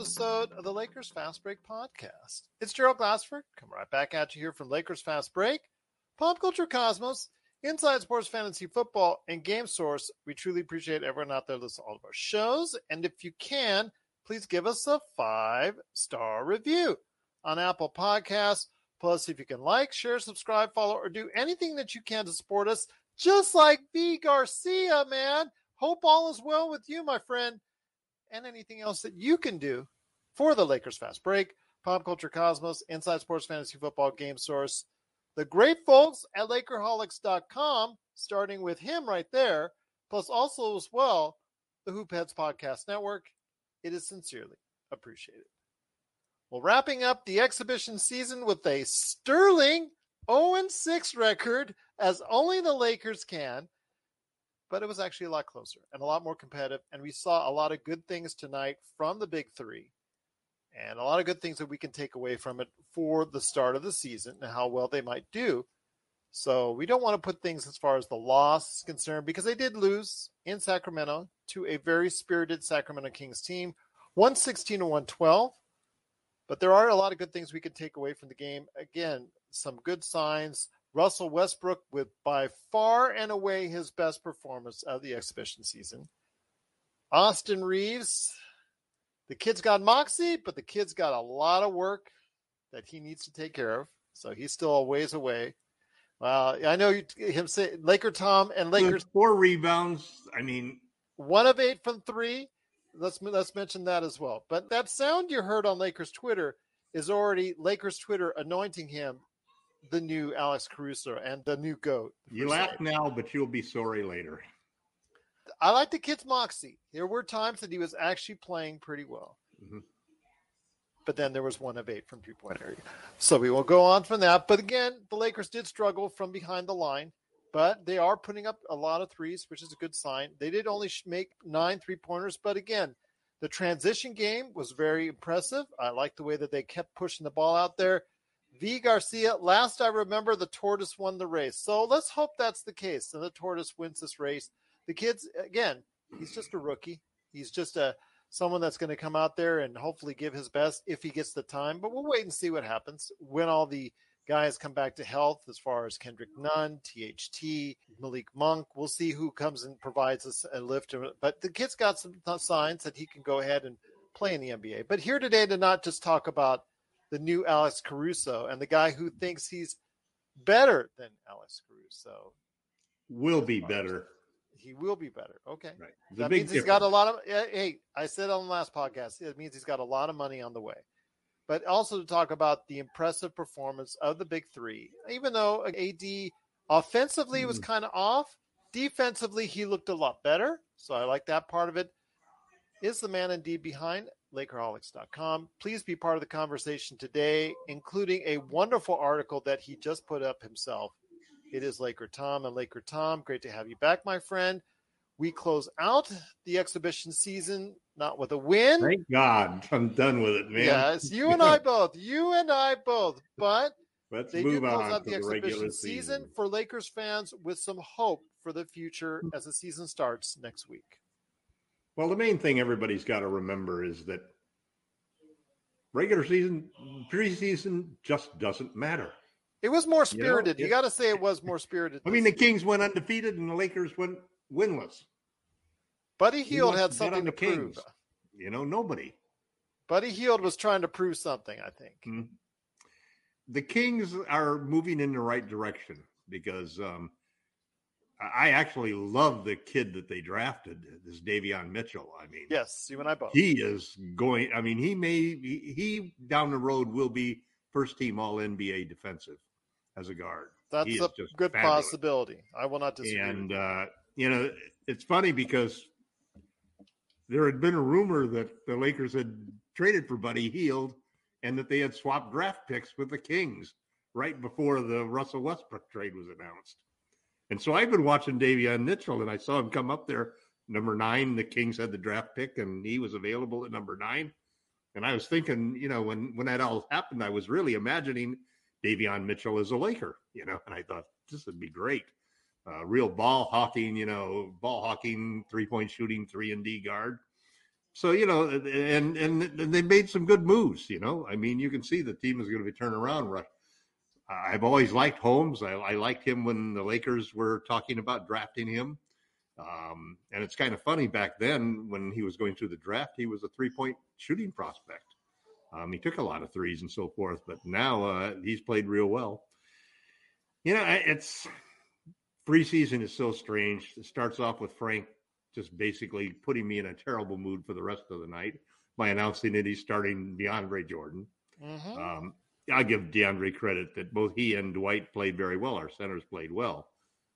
episode of the Lakers Fast Break podcast. It's Gerald Glassford coming right back at you here from Lakers Fast Break, Pop Culture Cosmos, Inside Sports Fantasy Football, and Game Source. We truly appreciate everyone out there listening to all of our shows. And if you can, please give us a five star review on Apple Podcasts. Plus, if you can like, share, subscribe, follow, or do anything that you can to support us, just like V. Garcia, man. Hope all is well with you, my friend and anything else that you can do for the Lakers Fast Break, Pop Culture Cosmos, Inside Sports Fantasy Football Game Source, the great folks at Lakerholics.com, starting with him right there, plus also as well the Hoopheads Podcast Network. It is sincerely appreciated. Well, wrapping up the exhibition season with a sterling 0 6 record, as only the Lakers can but it was actually a lot closer and a lot more competitive. And we saw a lot of good things tonight from the big three and a lot of good things that we can take away from it for the start of the season and how well they might do. So we don't want to put things as far as the loss is concerned because they did lose in Sacramento to a very spirited Sacramento Kings team, 116 to 112. But there are a lot of good things we could take away from the game. Again, some good signs. Russell Westbrook with by far and away his best performance of the exhibition season. Austin Reaves, the kid's got moxie, but the kid's got a lot of work that he needs to take care of. So he's still a ways away. Well, I know you, him say Laker Tom and Lakers four rebounds. I mean, one of eight from three. Let's let's mention that as well. But that sound you heard on Lakers Twitter is already Lakers Twitter anointing him the new Alex Caruso and the new GOAT. You laugh now, but you'll be sorry later. I like the kid's moxie. There were times that he was actually playing pretty well. Mm-hmm. But then there was one of eight from three point area. So we will go on from that. But again, the Lakers did struggle from behind the line, but they are putting up a lot of threes, which is a good sign. They did only make nine three pointers, but again, the transition game was very impressive. I like the way that they kept pushing the ball out there. V. Garcia, last I remember, the tortoise won the race. So let's hope that's the case. And the tortoise wins this race. The kids, again, he's just a rookie. He's just a someone that's going to come out there and hopefully give his best if he gets the time. But we'll wait and see what happens when all the guys come back to health as far as Kendrick Nunn, THT, Malik Monk. We'll see who comes and provides us a lift. But the kid's got some signs that he can go ahead and play in the NBA. But here today to not just talk about the new Alex Caruso and the guy who thinks he's better than Alex Caruso will be better. He will be better. Okay. Right. That means he's got a lot of hey, I said on the last podcast, it means he's got a lot of money on the way. But also to talk about the impressive performance of the big three. Even though AD offensively was hmm. kind of off, defensively he looked a lot better. So I like that part of it. Is the man indeed behind Lakerholics.com. Please be part of the conversation today, including a wonderful article that he just put up himself. It is Laker Tom and Laker Tom. Great to have you back, my friend. We close out the exhibition season not with a win. Thank God, I'm done with it, man. Yes, you and I both. You and I both. But let's they move do close on out the the exhibition season season. for Lakers fans with some hope for the future as the season starts next week. Well, the main thing everybody's got to remember is that regular season, preseason just doesn't matter. It was more You know, spirited. You, got to say it was more spirited. I mean, the Kings went undefeated and the Lakers went winless. Buddy Hield had to bet on something to prove. You know, nobody. Buddy Hield was trying to prove something. I think. Mhm. The Kings are moving in the right direction because um, I actually love the kid that they drafted, this Davion Mitchell. I mean, Yes, you and I both. he is going. I mean, he may he, he down the road will be first team All NBA defensive as a guard. That's a good fabulous. possibility. I will not disagree. And uh, you know, it's funny because there had been a rumor that the Lakers had traded for Buddy Hield and that they had swapped draft picks with the Kings right before the Russell Westbrook trade was announced. And so I've been watching Davion Mitchell and I saw him come up there, number nine. The Kings had the draft pick and he was available at number nine. And I was thinking, you know, when when that all happened, I was really imagining Davion Mitchell as a Laker, you know, and I thought this would be great. Uh, real ball hawking, you know, ball hawking, three point shooting, three and D guard. So you know, and and they made some good moves. You know, I mean, you can see the team is going to be turning around. Rush. I've always liked Holmes. I, I liked him when the Lakers were talking about drafting him. Um, and it's kind of funny back then when he was going through the draft, he was a three point shooting prospect. Um, he took a lot of threes and so forth, but now uh, he's played real well. You know, it's preseason is so strange. It starts off with Frank just basically putting me in a terrible mood for the rest of the night by announcing that he's starting DeAndre Jordan. Mhm. Um, I give DeAndre credit that both he and Dwight played very well. Our centers played well.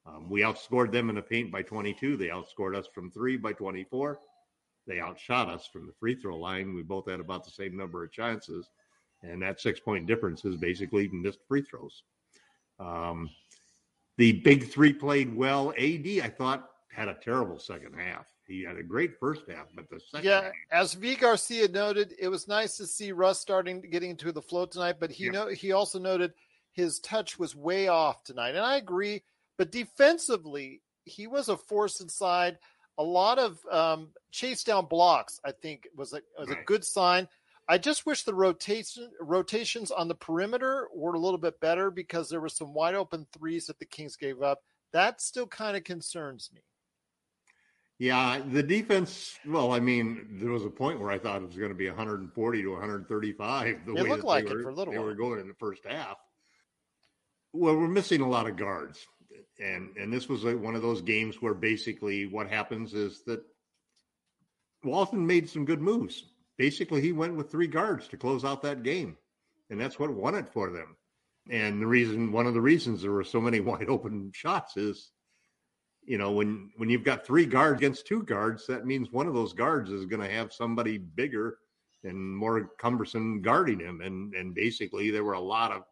Um, we outscored them in the paint by 22. They outscored us from three by 24. They outshot us from the free throw line. We both had about the same number of chances. And that six point difference is basically missed free throws. Um, the big three played well. AD, I thought, had a terrible second half. He had a great first half, but the second Yeah, half, as V Garcia noted, it was nice to see Russ starting getting into the flow tonight, but he Yeah. know he also noted his touch was way off tonight, and I agree. But defensively, he was a force inside. A lot of um, chase down blocks, I think, was a was a good sign. I just wish the rotation rotations on the perimeter were a little bit better because there were some wide open threes that the Kings gave up. That still kind of concerns me. Yeah, the defense. Well, I mean, there was a point where I thought it was going to be 140 to 135. The It way looked like they it were, for a little They while. were going in the first half. Well, we're missing a lot of guards, and and this was like one of those games where basically what happens is that Walton made some good moves. Basically, he went with three guards to close out that game, and that's what won it for them. And the reason, one of the reasons there were so many wide open shots is you know when when you've got three guards against two guards that means one of those guards is going to have somebody bigger and more cumbersome guarding him. And and basically there were a lot of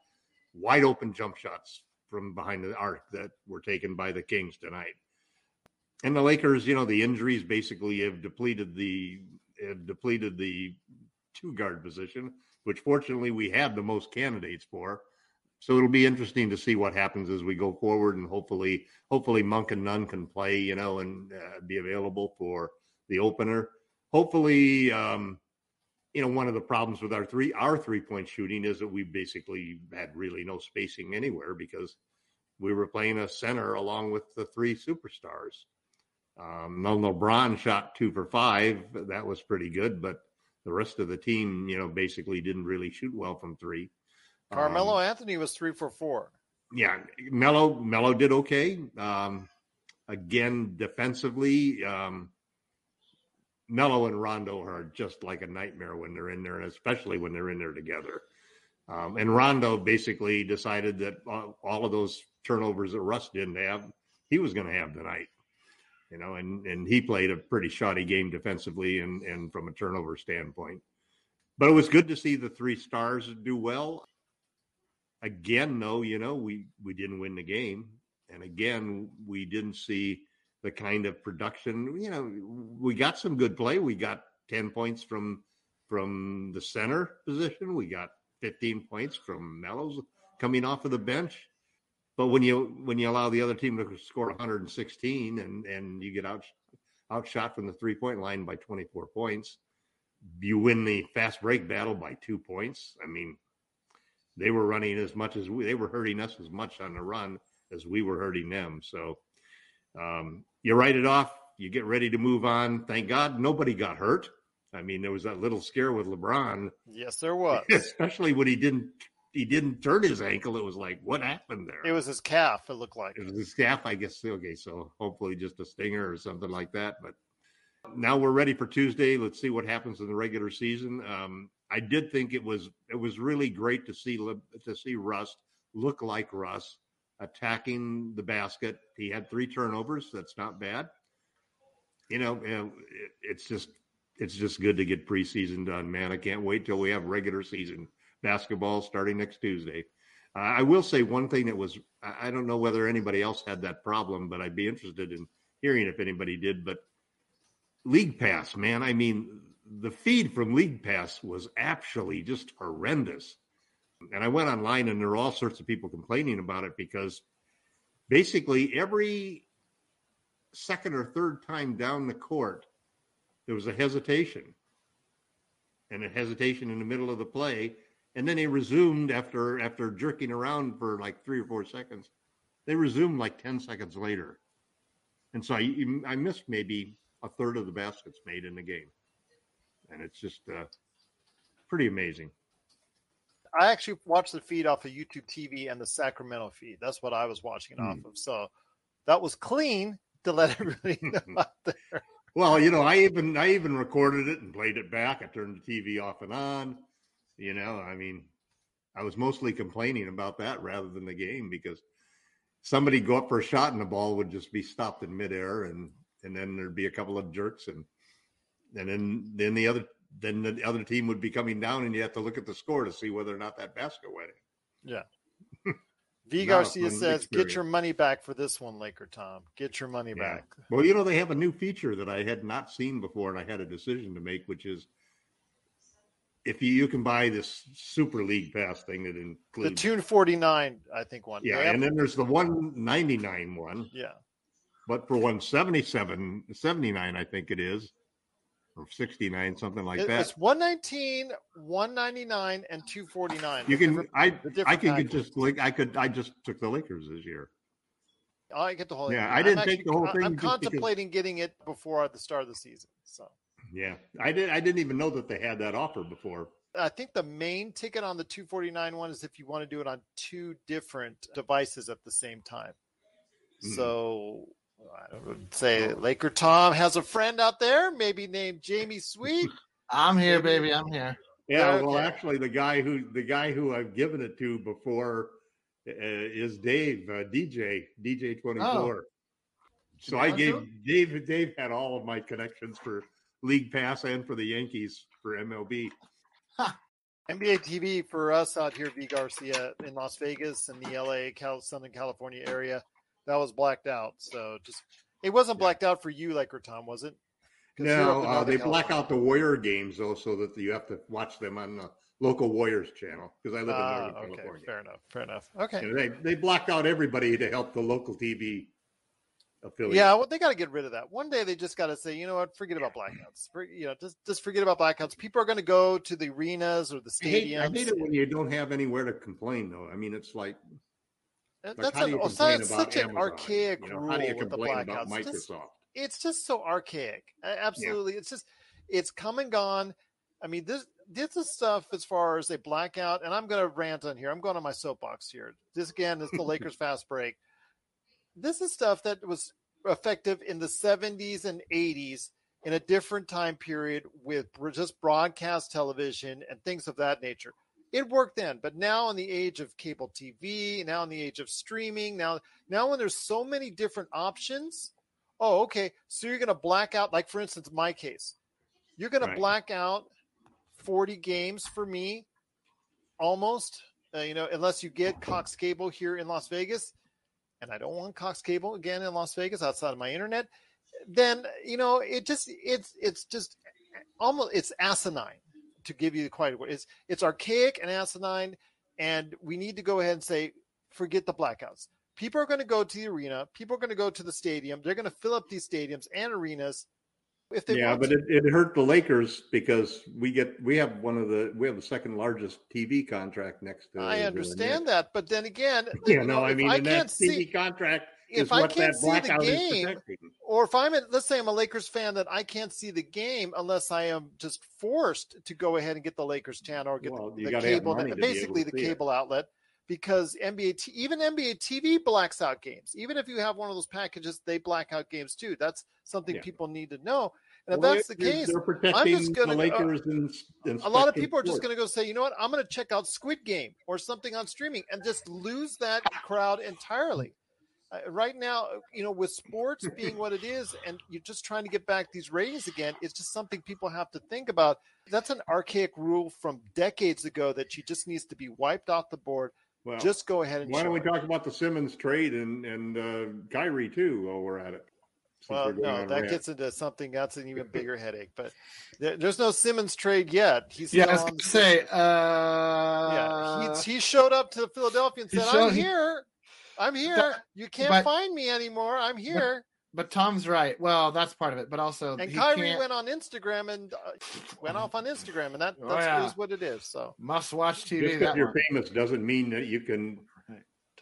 wide open jump shots from behind the arc that were taken by the kings tonight. And the lakers you know the injuries basically have depleted the have depleted the two guard position which fortunately we had the most candidates for so it'll be interesting to see what happens as we go forward, and hopefully, hopefully Monk and Nunn can play, you know, and uh, be available for the opener. Hopefully, um, you know, one of the problems with our three our three point shooting is that we basically had really no spacing anywhere because we were playing a center along with the three superstars. Um, LeBron shot two for five. That was pretty good, but the rest of the team, you know, basically didn't really shoot well from three. Carmelo Um, Anthony was three for four. yeah, Melo Melo did okay. Um, again, defensively, um, Melo and Rondo are just like a nightmare when they're in there, and especially when they're in there together. Um, and Rondo basically decided that all, all of those turnovers that Russ didn't have, he was going to have tonight. You know, and and he played a pretty shoddy game defensively and and from a turnover standpoint. But it was good to see the three stars do well again though you know we we didn't win the game. And again we didn't see the kind of production you know we got some good play. We got 10 points from from the center position. We got 15 points from mellows coming off of the bench. But when you when you allow the other team to score 116 and and you get out outshot from the three point line by 24 points you win the fast break battle by two points. I mean, they were running as much as we, they were hurting us as much on the run as we were hurting them. So um, you write it off, you get ready to move on. Thank God nobody got hurt. I mean, there was that little scare with LeBron. Yes, there was. Especially when he didn't he didn't turn his ankle. It was like, what happened there? It was his calf. It looked like it was his calf, I guess. Okay, so hopefully just a stinger or something like that. But now we're ready for Tuesday. Let's see what happens in the regular season. Um, I did think it was it was really great to see to see Russ look like Russ attacking the basket. He had three turnovers. That's not bad. You know, it's just it's just good to get preseason done, man. I can't wait till we have regular season basketball starting next Tuesday. Uh, I will say one thing that was I don't know whether anybody else had that problem, but I'd be interested in hearing if anybody did. But League Pass, man, I mean, the feed from League Pass was actually just horrendous. And I went online and there were all sorts of people complaining about it because basically every second or third time down the court, there was a hesitation and a hesitation in the middle of the play. And then they resumed after after jerking around for like three or four seconds. They resumed like 10 seconds later. And so I, I missed maybe a third of the baskets made in the game. And it's just uh, pretty amazing. I actually watched the feed off of YouTube TV and the Sacramento feed. That's what I was watching it mm. off hmm. of. So that was clean to let everybody know out there. Well, you know, I even I even recorded it and played it back. I turned the TV off and on. You know, I mean, I was mostly complaining about that rather than the game because somebody go up for a shot and the ball would just be stopped in midair and and then there'd be a couple of jerks and and then then the other then the other team would be coming down and you have to look at the score to see whether or not that basket went in. Yeah. V Garcia says, experience. "Get your money back for this one, Laker Tom. Get your money yeah. back." Well, you know they have a new feature that I had not seen before, and I had a decision to make, which is if you, you can buy this Super League Pass thing that includes the Tune Forty Nine, I think one. Yeah, and then there's the one ninety nine one. Yeah, but for one seventy seven seventy nine, I think it is or 69 something like that. it's 119 199 and 249 you can i i can just like i could i just took the lakers this year. I get the whole yeah i didn't take the whole thing i'm contemplating because, getting it before the start of the season so. Yeah i did i didn't even know that they had that offer before. I think the main ticket on the 249 one is if you want to do it on two different devices at the same time. Mm. So I would say Laker Tom has a friend out there, maybe named Jamie Sweet. I'm here, baby. I'm here. Yeah, okay. well, actually, the guy who the guy who I've given it to before uh, is Dave uh, DJ DJ twenty four. Oh. So I gave Dave. Dave had all of my connections for League Pass and for the Yankees for MLB. Huh. NBA TV for us out here, V Garcia in Las Vegas and the LA, Cal- Southern California area that was blacked out. So just it wasn't blacked out for you, like Tom, was it? No, uh, they black out the Warrior games though, so that you have to watch them on the local Warriors channel because I live in Northern uh, okay. California. Fair enough. Fair enough. Okay. They they blocked out everybody to help the local TV affiliate. Yeah, well, they got to get rid of that. One day they just got to say, you know what, forget about blackouts. For, you know, just just forget about blackouts. People are going to go to the arenas or the stadiums. I hate, I hate it when you don't have anywhere to complain, though. I mean, it's like like, that's an, oh, that's such an archaic you know, rule how do you with the blackouts. About Microsoft? Just, it's just so archaic. Absolutely, yeah. it's just it's come and gone. I mean, this this is stuff as far as a blackout, and I'm going to rant on here. I'm going on my soapbox here. This again is the Lakers fast break. This is stuff that was effective in the 70s and 80s in a different time period with just broadcast television and things of that nature it worked then but now in the age of cable tv now in the age of streaming now now when there's so many different options oh okay so you're going to black out like for instance my case you're going right. to black out 40 games for me almost uh, you know unless you get cox cable here in las vegas and i don't want cox cable again in las vegas outside of my internet then you know it just it's it's just almost it's asinine to give you quite it's it's archaic and asinine, and we need to go ahead and say forget the blackouts. People are going to go to the arena. People are going to go to the stadium. They're going to fill up these stadiums and arenas if they yeah, but it, it hurt the Lakers because we get we have one of the we have the second largest TV contract next to. I understand that, but then again, Yeah, no, I mean, I can't that TV see, contract if I can't see the game, or if I'm, a, let's say I'm a Lakers fan that I can't see the game unless I am just forced to go ahead and get the Lakers channel or get Well, the, the cable, to able basically the see it. cable outlet, because NBA, t- even NBA TV blacks out games. Even if you have one of those packages, they black out games too. That's something Yeah. people need to know. And if Well, that's the case, protecting just uh, Lakers and, and a lot of people are just going to go say, you know what, I'm going to check out Squid Game or something on streaming and just lose that crowd entirely. Uh, right now, you know, with sports being what it is, and you're just trying to get back these ratings again, it's just something people have to think about. That's an archaic rule from decades ago that she just needs to be wiped off the board. Well, just go ahead and why show don't we it. talk about the Simmons trade and and uh, Kyrie too while we're at it? Well, no, that gets into something that's an even bigger headache. But there, there's no Simmons trade yet. He's Yeah, I was gonna say. Uh, yeah, he, he showed up to Philadelphia and said, showed- "I'm he- here. I'm here. You can't but- find me anymore. I'm here." but Tom's right. Well, that's part of it, but also And he Kyrie can't went on Instagram and uh, went off on Instagram, and that Oh, that's yeah. is what it is. So must watch TV. Just because That you're one. famous doesn't mean that you can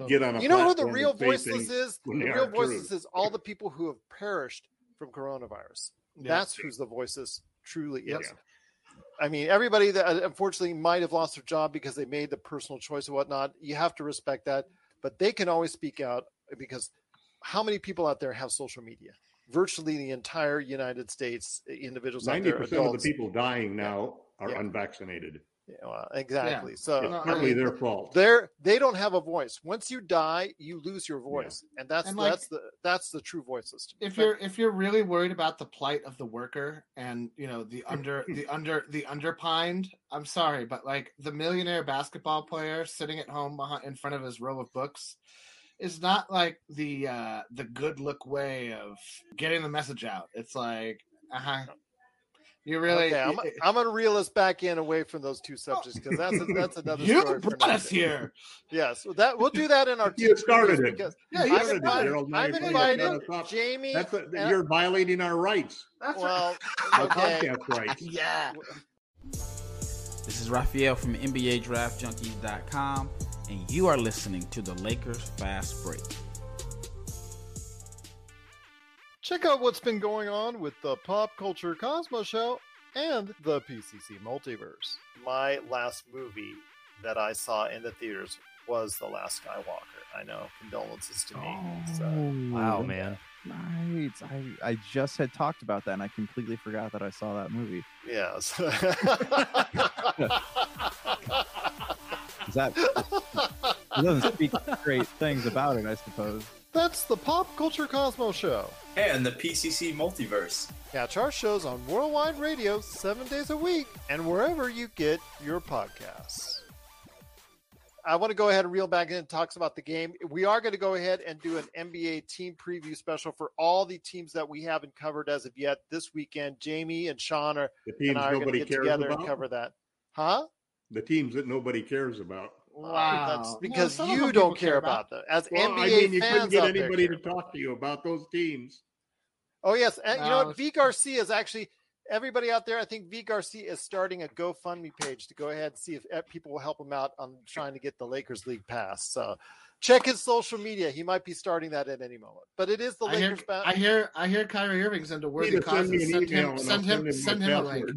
get on a. you know who the real and say voiceless is? The real aren't true. is all the people who have perished from coronavirus. Yeah. That's who's the voices truly Yep. is. I mean, everybody that uh, unfortunately might have lost their job because they made the personal choice and whatnot, you have to respect that. But they can always speak out because how many people out there have social media? Virtually the entire United States, individuals Ninety percent of the people dying now are Yeah. unvaccinated. Yeah, well, exactly. So It's No, I mean, their fault. they're they don't have a voice. Once you die, you lose your voice, and that's And, like, that's the that's the true voice system. if you're if you're really worried about the plight of the worker and you know the under the under the underpined i'm sorry but like the millionaire basketball player sitting at home behind, in front of his row of books is not like the uh the good look way of getting the message out it's like uh-huh you really okay, I'm, I'm gonna reel us back in away from those two subjects because that's a, that's another you story. for brought us here Yes, well, that we'll do that in our You started it. because yeah You I've started it, invited- Gerald. I've invited us on top. Jamie. That's a, you're violating our rights, that's well, our okay. podcast rights. yeah This is Raphael from NBA Draft Junkies.com, and you are listening to the Lakers Fast Break. Check out what's been going on with the Pop Culture Cosmos Show and the PCC Multiverse. My last movie that I saw in the theaters was The Last Skywalker. I know, condolences to me. So, uh, oh, Wow, man. Right. I, I just had talked about that and I completely forgot that I saw that movie. yes. Is that it doesn't speak great things about it, I suppose. That's the Pop Culture Cosmos Show. and the PCC Multiverse. Catch our shows on Worldwide Radio seven days a week and wherever you get your podcasts. I want to go ahead and reel back in and talks about the game. We are going to go ahead and do an NBA team preview special for all the teams that we haven't covered as of yet this weekend. Jamie and Sean are The and I are going to nobody get cares together about. and cover that. Huh? The teams that nobody cares about. Wow. That's because some of you don't care care about them. As Well, NBA I mean, you couldn't get anybody to talk to you about those teams. Oh yes, and you know what? V Garcia is actually everybody out there. I think V Garcia is starting a GoFundMe page to go ahead and see if eh, people will help him out on trying to get the Lakers league pass. So check his social media. He might be starting that at any moment. But it is the I hear, Lakers. ba- I hear I hear Kyrie Irving's into worthy Either send me causes. Send him send him send him a link.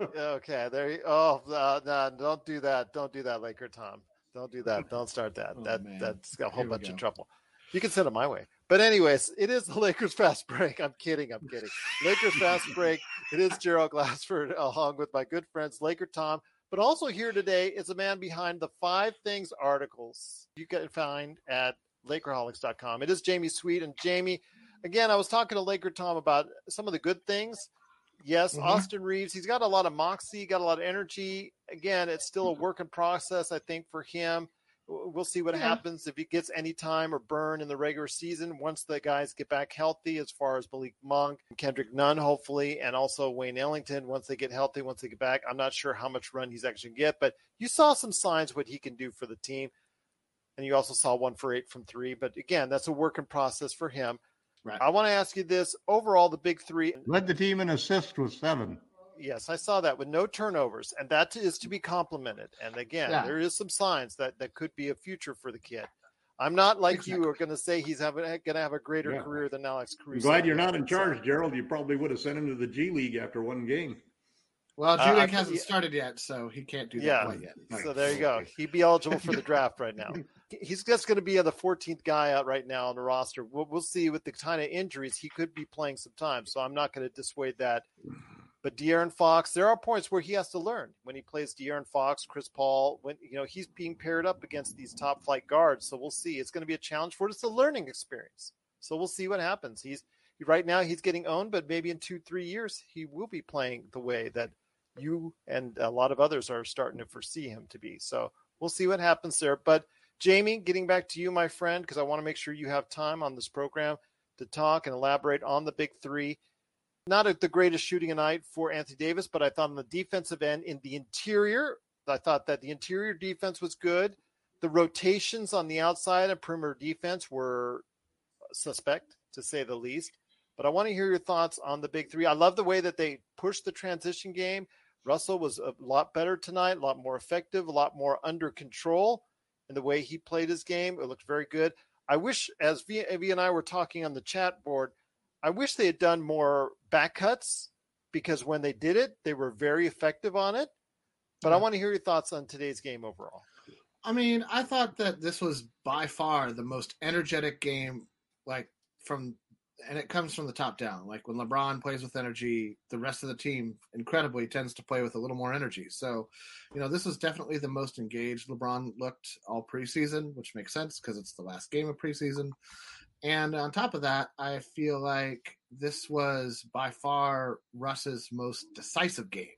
okay, there. You, oh uh, no, don't do that. Don't do that, Laker Tom. Don't do that. Don't start that. Oh, that man. that's got a whole Here bunch of trouble. You can send it my way. But anyways, it is the Lakers fast break. I'm kidding. I'm kidding. Lakers fast break. It is Gerald Glassford along with my good friends Laker Tom. But also here today is a man behind the five things articles you can find at Lakerholics.com. It is Jamie Sweet. And Jamie, again, I was talking to Laker Tom about some of the good things. Yes, Mhm. Austin Reaves, he's got a lot of moxie, got a lot of energy. Again, it's still a work in process, I think, for him. We'll see what Yeah. happens if he gets any time or burn in the regular season once the guys get back healthy, as far as Malik Monk, Kendrick Nunn, hopefully, and also Wayne Ellington once they get healthy, once they get back. I'm not sure how much run he's actually going to get, but you saw some signs what he can do for the team. And you also saw one for eight from three. But again, that's a work in process for him. Right. I want to ask you this overall, the big three. Led the team in assists with seven. Yes, I saw that with no turnovers, and that is to be complimented. And again, Yeah. there is some signs that that could be a future for the kid. I'm not like you are going to say he's having going to have a greater Yeah. career than Alex I'm glad you're not in charge, Gerald. You probably would have sent him to the G League after one game. Well, Uh, I- League hasn't started yet, so he can't do that Yeah. quite yet. So there you go. He'd be eligible for the draft right now. He's just going to be the 14th guy out right now on the roster. We'll, we'll see with the kind of injuries he could be playing some time. So I'm not going to dissuade that. But De'Aaron Fox, there are points where he has to learn when he plays De'Aaron Fox, Chris Paul. When you know he's being paired up against these top flight guards, so we'll see. It's going to be a challenge for it. It's a learning experience. So we'll see what happens. He's right now he's getting owned, but maybe in two three years he will be playing the way that you and a lot of others are starting to foresee him to be. So we'll see what happens there. But Jamie, getting back to you, my friend, because I want to make sure you have time on this program to talk and elaborate on the big three. Not a, the greatest shooting night for Anthony Davis, but I thought on the defensive end, in the interior, I thought that the interior defense was good. The rotations on the outside and perimeter defense were suspect, to say the least. But I want to hear your thoughts on the big three. I love the way that they pushed the transition game. Russell was a lot better tonight, a lot more effective, a lot more under control in the way he played his game. It looked very good. I wish, as V, v and I were talking on the chat board, I wish they had done more back cuts because when they did it, they were very effective on it. But I want to hear your thoughts on today's game overall. I mean, I thought that this was by far the most energetic game, like from, and it comes from the top down. Like when LeBron plays with energy, the rest of the team incredibly tends to play with a little more energy. So, you know, this was definitely the most engaged LeBron looked all preseason, which makes sense because it's the last game of preseason. And on top of that, I feel like this was by far Russ's most decisive game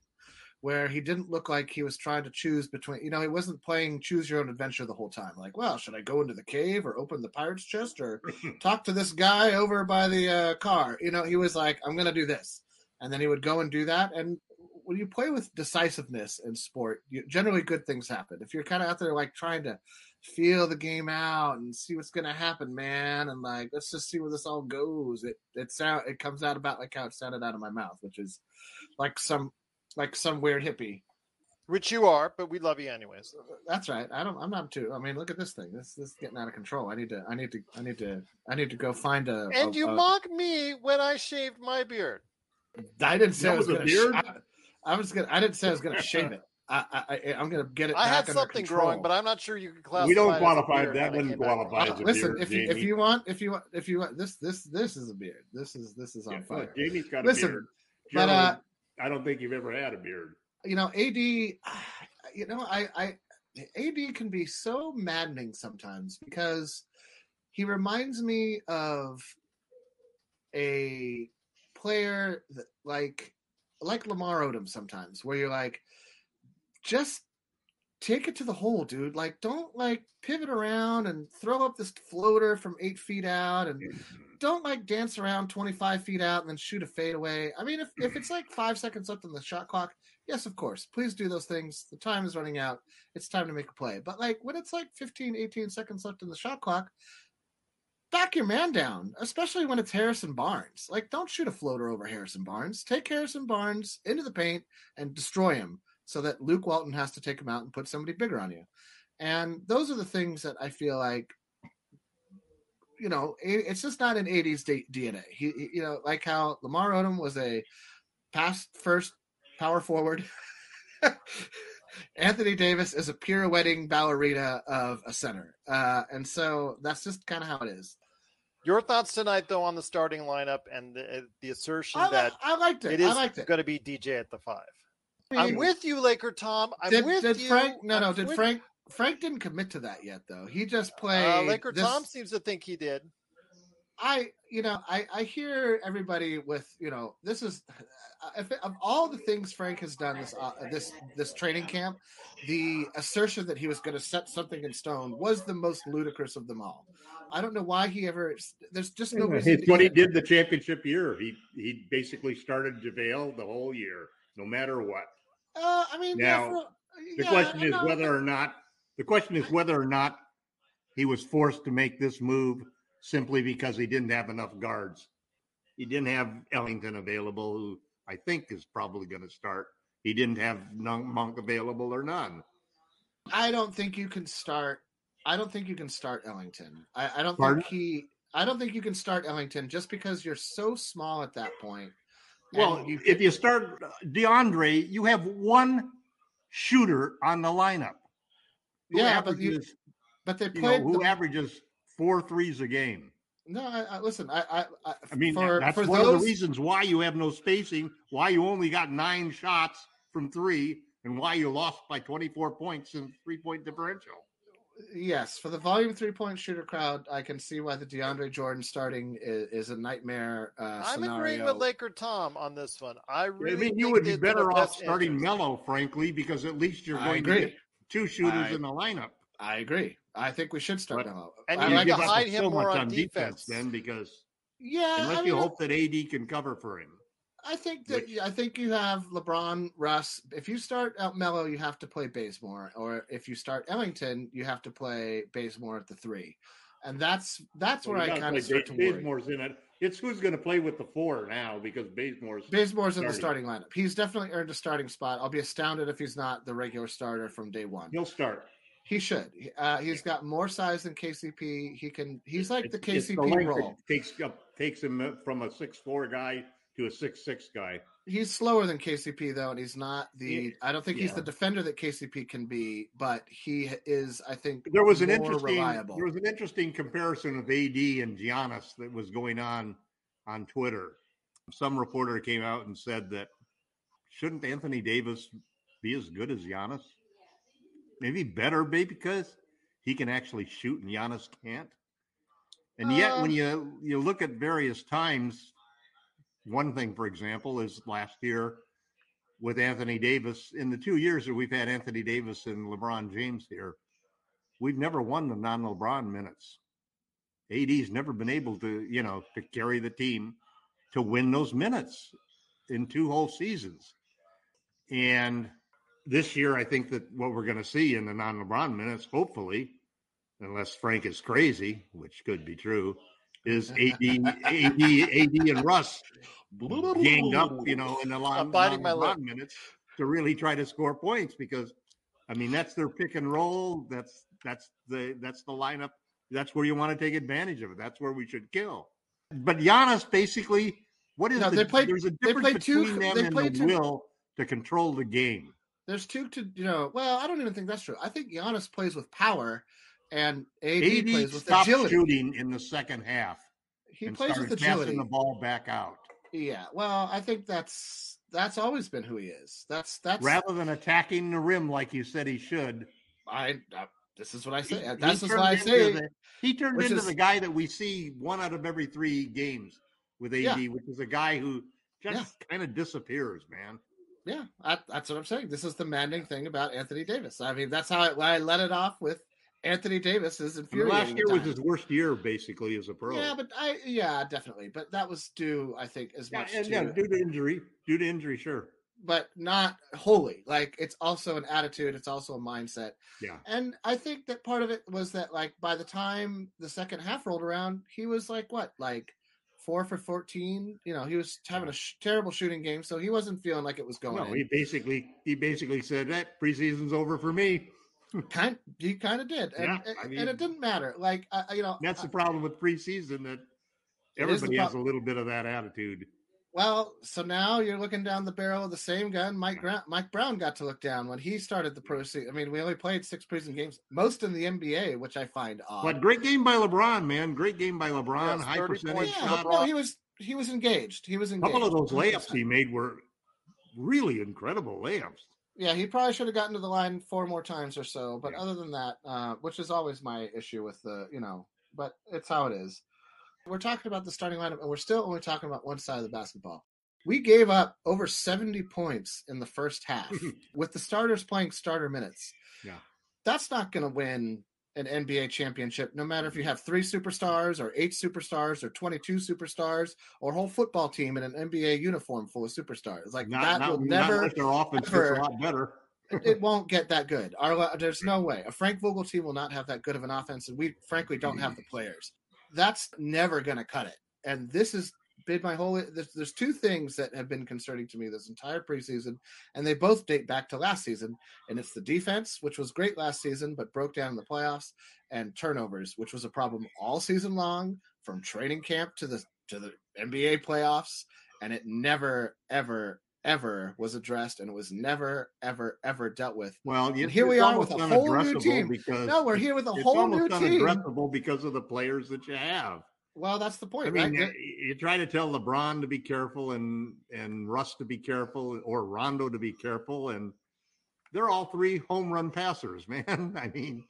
where he didn't look like he was trying to choose between you know he wasn't playing choose your own adventure the whole time. Like well should i go into the cave or open the pirate's chest or talk to this guy over by the uh, car? You know he was like i'm going to do this. And then he would go and do that. And when you play with decisiveness in sport you, generally good things happen. If you're kind of out there like trying to feel the game out and see what's going to happen man and like let's just see where this all goes it it sound it comes out about like how it sounded out of my mouth which is like some like some weird hippie. Which you are, but we love you anyways. That's right. I don't. I'm not too. I mean, look at this thing. This this is getting out of control. I need to. I need to. I need to. I need to go find a. And a- you a- mock me when I shaved my beard. I didn't say That I was was a gonna. beard? sh- I, I was gonna. I didn't say I was gonna shave it. I, I, I I'm gonna get it. I had back under something control. growing, but I'm not sure you can classify. We don't it as a qualify. beard That when I wouldn't qualify Uh, as a listen, beard, if you if you want if you want if you want this this this is a beard. This is this is on Yeah, fire. Jamie's got a beard. Listen, beard. but, uh, I don't think you've ever had a beard. you know, AD, you know, I, I, AD can be so maddening sometimes because he reminds me of a player that, like, like Lamar Odom sometimes, where you're like, just take it to the hole, dude. Like, don't like pivot around and throw up this floater from eight feet out and mm-hmm. don't like dance around 25 feet out and then shoot a fadeaway. I mean, if, if it's like five seconds left on the shot clock, yes, of course, please do those things. The time is running out. It's time to make a play. But like when it's like 15, 18 seconds left in the shot clock, back your man down, especially when it's Harrison Barnes. Like, don't shoot a floater over Harrison Barnes. Take Harrison Barnes into the paint and destroy him so that Luke Walton has to take him out and put somebody bigger on you. And those are the things that I feel like you know, it's just not an AD's DNA. He, he- you know, like how Lamar Odom was a pass first power forward. Anthony Davis is a pirouetting ballerina of a center, uh, and so that's just kind of how it is. Your thoughts tonight, though, on the starting lineup and the, the assertion I, that I liked it. it is I liked it. going to be DJ at the five. I I'm with you, Laker Tom. I'm did, with did you. Frank? No, no. I'm Did with- Frank? Frank didn't commit to that yet, though. He just played. Uh, Laker this- Tom seems to think he did. I, you know, I, I hear everybody with, you know, this is if, of all the things Frank has done this uh, this this training camp, the assertion that he was going to set something in stone was the most ludicrous of them all. I don't know why he ever. There's just no reason. It's what he did the championship year. He he basically started JaVale the whole year, no matter what. Uh, I mean, Now, for- The yeah, question is no, whether or not the question is whether or not he was forced to make this move simply because he didn't have enough guards. He didn't have Ellington available, who I think is probably going to start. He didn't have Monk available or Nunn. I don't think you can start. I don't think you can start Ellington. I, I don't Pardon? think he. I don't think you can start Ellington just because you're so small at that point. Well, if you start uh, DeAndre, you have one shooter on the lineup. Yeah, but you, but they you know, played. who the- averages four threes a game. no, I, I listen. I, I, I, I mean, for, that's for one those, of the reasons why you have no spacing, why you only got nine shots from three, and why you lost by 24 points in three point differential. Yes, for the volume three point shooter crowd, I can see why the DeAndre Jordan starting is, is a nightmare uh, I'm scenario. agreeing with Laker Tom on this one. I really I mean, you would be it's in the better off starting interest. Melo, frankly, because at least you're going to agree. get two shooters I- in the lineup. I agree. I think we should start But- Melo. And I you like give give to up hide him so more much on on defense. then, because yeah, unless I you hope that AD can cover for him. I think that Which- I think you have LeBron, Russ. If you start out Melo, you have to play Bazemore, or if you start Ellington, you have to play Bazemore at the three, and that's that's where I kind of start to worry. Bazemore's in it. It's who's going to play with the four now because Bazemore's Bazemore's in the starting. starting lineup. He's definitely earned a starting spot. I'll be astounded if he's not the regular starter from day one. he'll start. He should. Uh, he's got more size than KCP. He can. He's like the it's KCP length role. takes up takes him from a six four guy to a six six guy. He's slower than KCP though, and he's not the. Yeah. I don't think he's the defender that KCP can be, but he is. I think There was an interesting reliable. there was an interesting comparison of AD and Giannis that was going on on Twitter. Some reporter came out and said that shouldn't Anthony Davis be as good as Giannis? Maybe better, maybe because he can actually shoot and Giannis can't. And yet, Uh, when you you look at various times, one thing, for example, is last year with Anthony Davis. In the two years that we've had Anthony Davis and LeBron James here, we've never won the non-LeBron minutes. AD's never been able to, you know, to carry the team to win those minutes in two whole seasons. And this year, I think that what we're going to see in the non-LeBron minutes, hopefully, unless Frank is crazy, which could be true, is AD, AD, AD, and Russ ganged up, you know, in the line I'm biting my lip. minutes to really try to score points because, I mean, that's their pick and roll. That's that's the that's the lineup. That's where you want to take advantage of it. That's where we should kill. But Giannis basically, what is No, the, they played- there's a they difference played two- between them they and played the two- will to control the game. There's two to you know. Well, I don't even think that's true. I think Giannis plays with power, and AD, AD plays with stopped agility. shooting in the second half He plays with passing agility. the ball back out Yeah. Well, I think that's that's always been who he is. That's that's rather than attacking the rim like you said he should. I. Uh, this is what I say. He- That's he why I say. the- he turned into is- the guy that we see one out of every three games with AD, Yeah. which is a guy who just kind of disappears, man. Yeah, I, that's what I'm saying. This is the maddening thing about Anthony Davis. I mean, that's how I, I let it off with Anthony Davis is I mean, infuriating. last at year was his worst year, basically, as a pro. Yeah, but I yeah definitely, but that was due I think as Yeah, much and to, yeah, due to injury, due to injury, sure. but not wholly. Like it's also an attitude. It's also a mindset. Yeah. And I think that part of it was that like by the time the second half rolled around, he was like what like four for fourteen. You know, he was having a sh- terrible shooting game, so he wasn't feeling like it was going. No, in. he basically he basically said that preseason's over for me. Kind he kind of did, and, Yeah, and, I and it didn't matter. Like I, I- you know, That's the problem with preseason that It is the everybody has a little bit of that attitude. Well, so now you're looking down the barrel of the same gun Mike Gra- Mike Brown got to look down when he started the pro season. I mean, we only played six preseason games, most in the NBA, which I find odd. But great game by LeBron, man. Great game by LeBron. High percentage yeah, shot. no, he was he was engaged. He was A engaged. couple of those layups he made were really incredible layups. Yeah, he probably should have gotten to the line four more times or so. But Yeah. other than that, uh, which is always my issue with the, you know, but it's how it is. We're talking about the starting lineup, and we're still only talking about one side of the basketball. We gave up over 70 points in the first half with the starters playing starter minutes. Yeah. That's not going to win an NBA championship, no matter if you have three superstars or eight superstars or 22 superstars or a whole football team in an NBA uniform full of superstars. Like Not, that not, will never unless their offense ever- a lot better. it, won't get that good. Our, there's no way. A Frank Vogel team will not have that good of an offense, and we frankly don't have the players. that's never going to cut it. And this has been my whole. There's, there's two things that have been concerning to me this entire preseason, and they both date back to last season. And it's the defense, which was great last season, but broke down in the playoffs, and turnovers, which was a problem all season long, from training camp to the to the NBA playoffs, and it never, ever, ever was addressed, and it was never, ever, ever dealt with. Well, And here we are with a whole new team. Because No, we're here with a it's whole new almost team. unaddressable because of the players that you have. Well, that's the point, I mean, right? you, try to tell LeBron to be careful and and Russ to be careful or Rondo to be careful, and they're all three home run passers, man. I mean,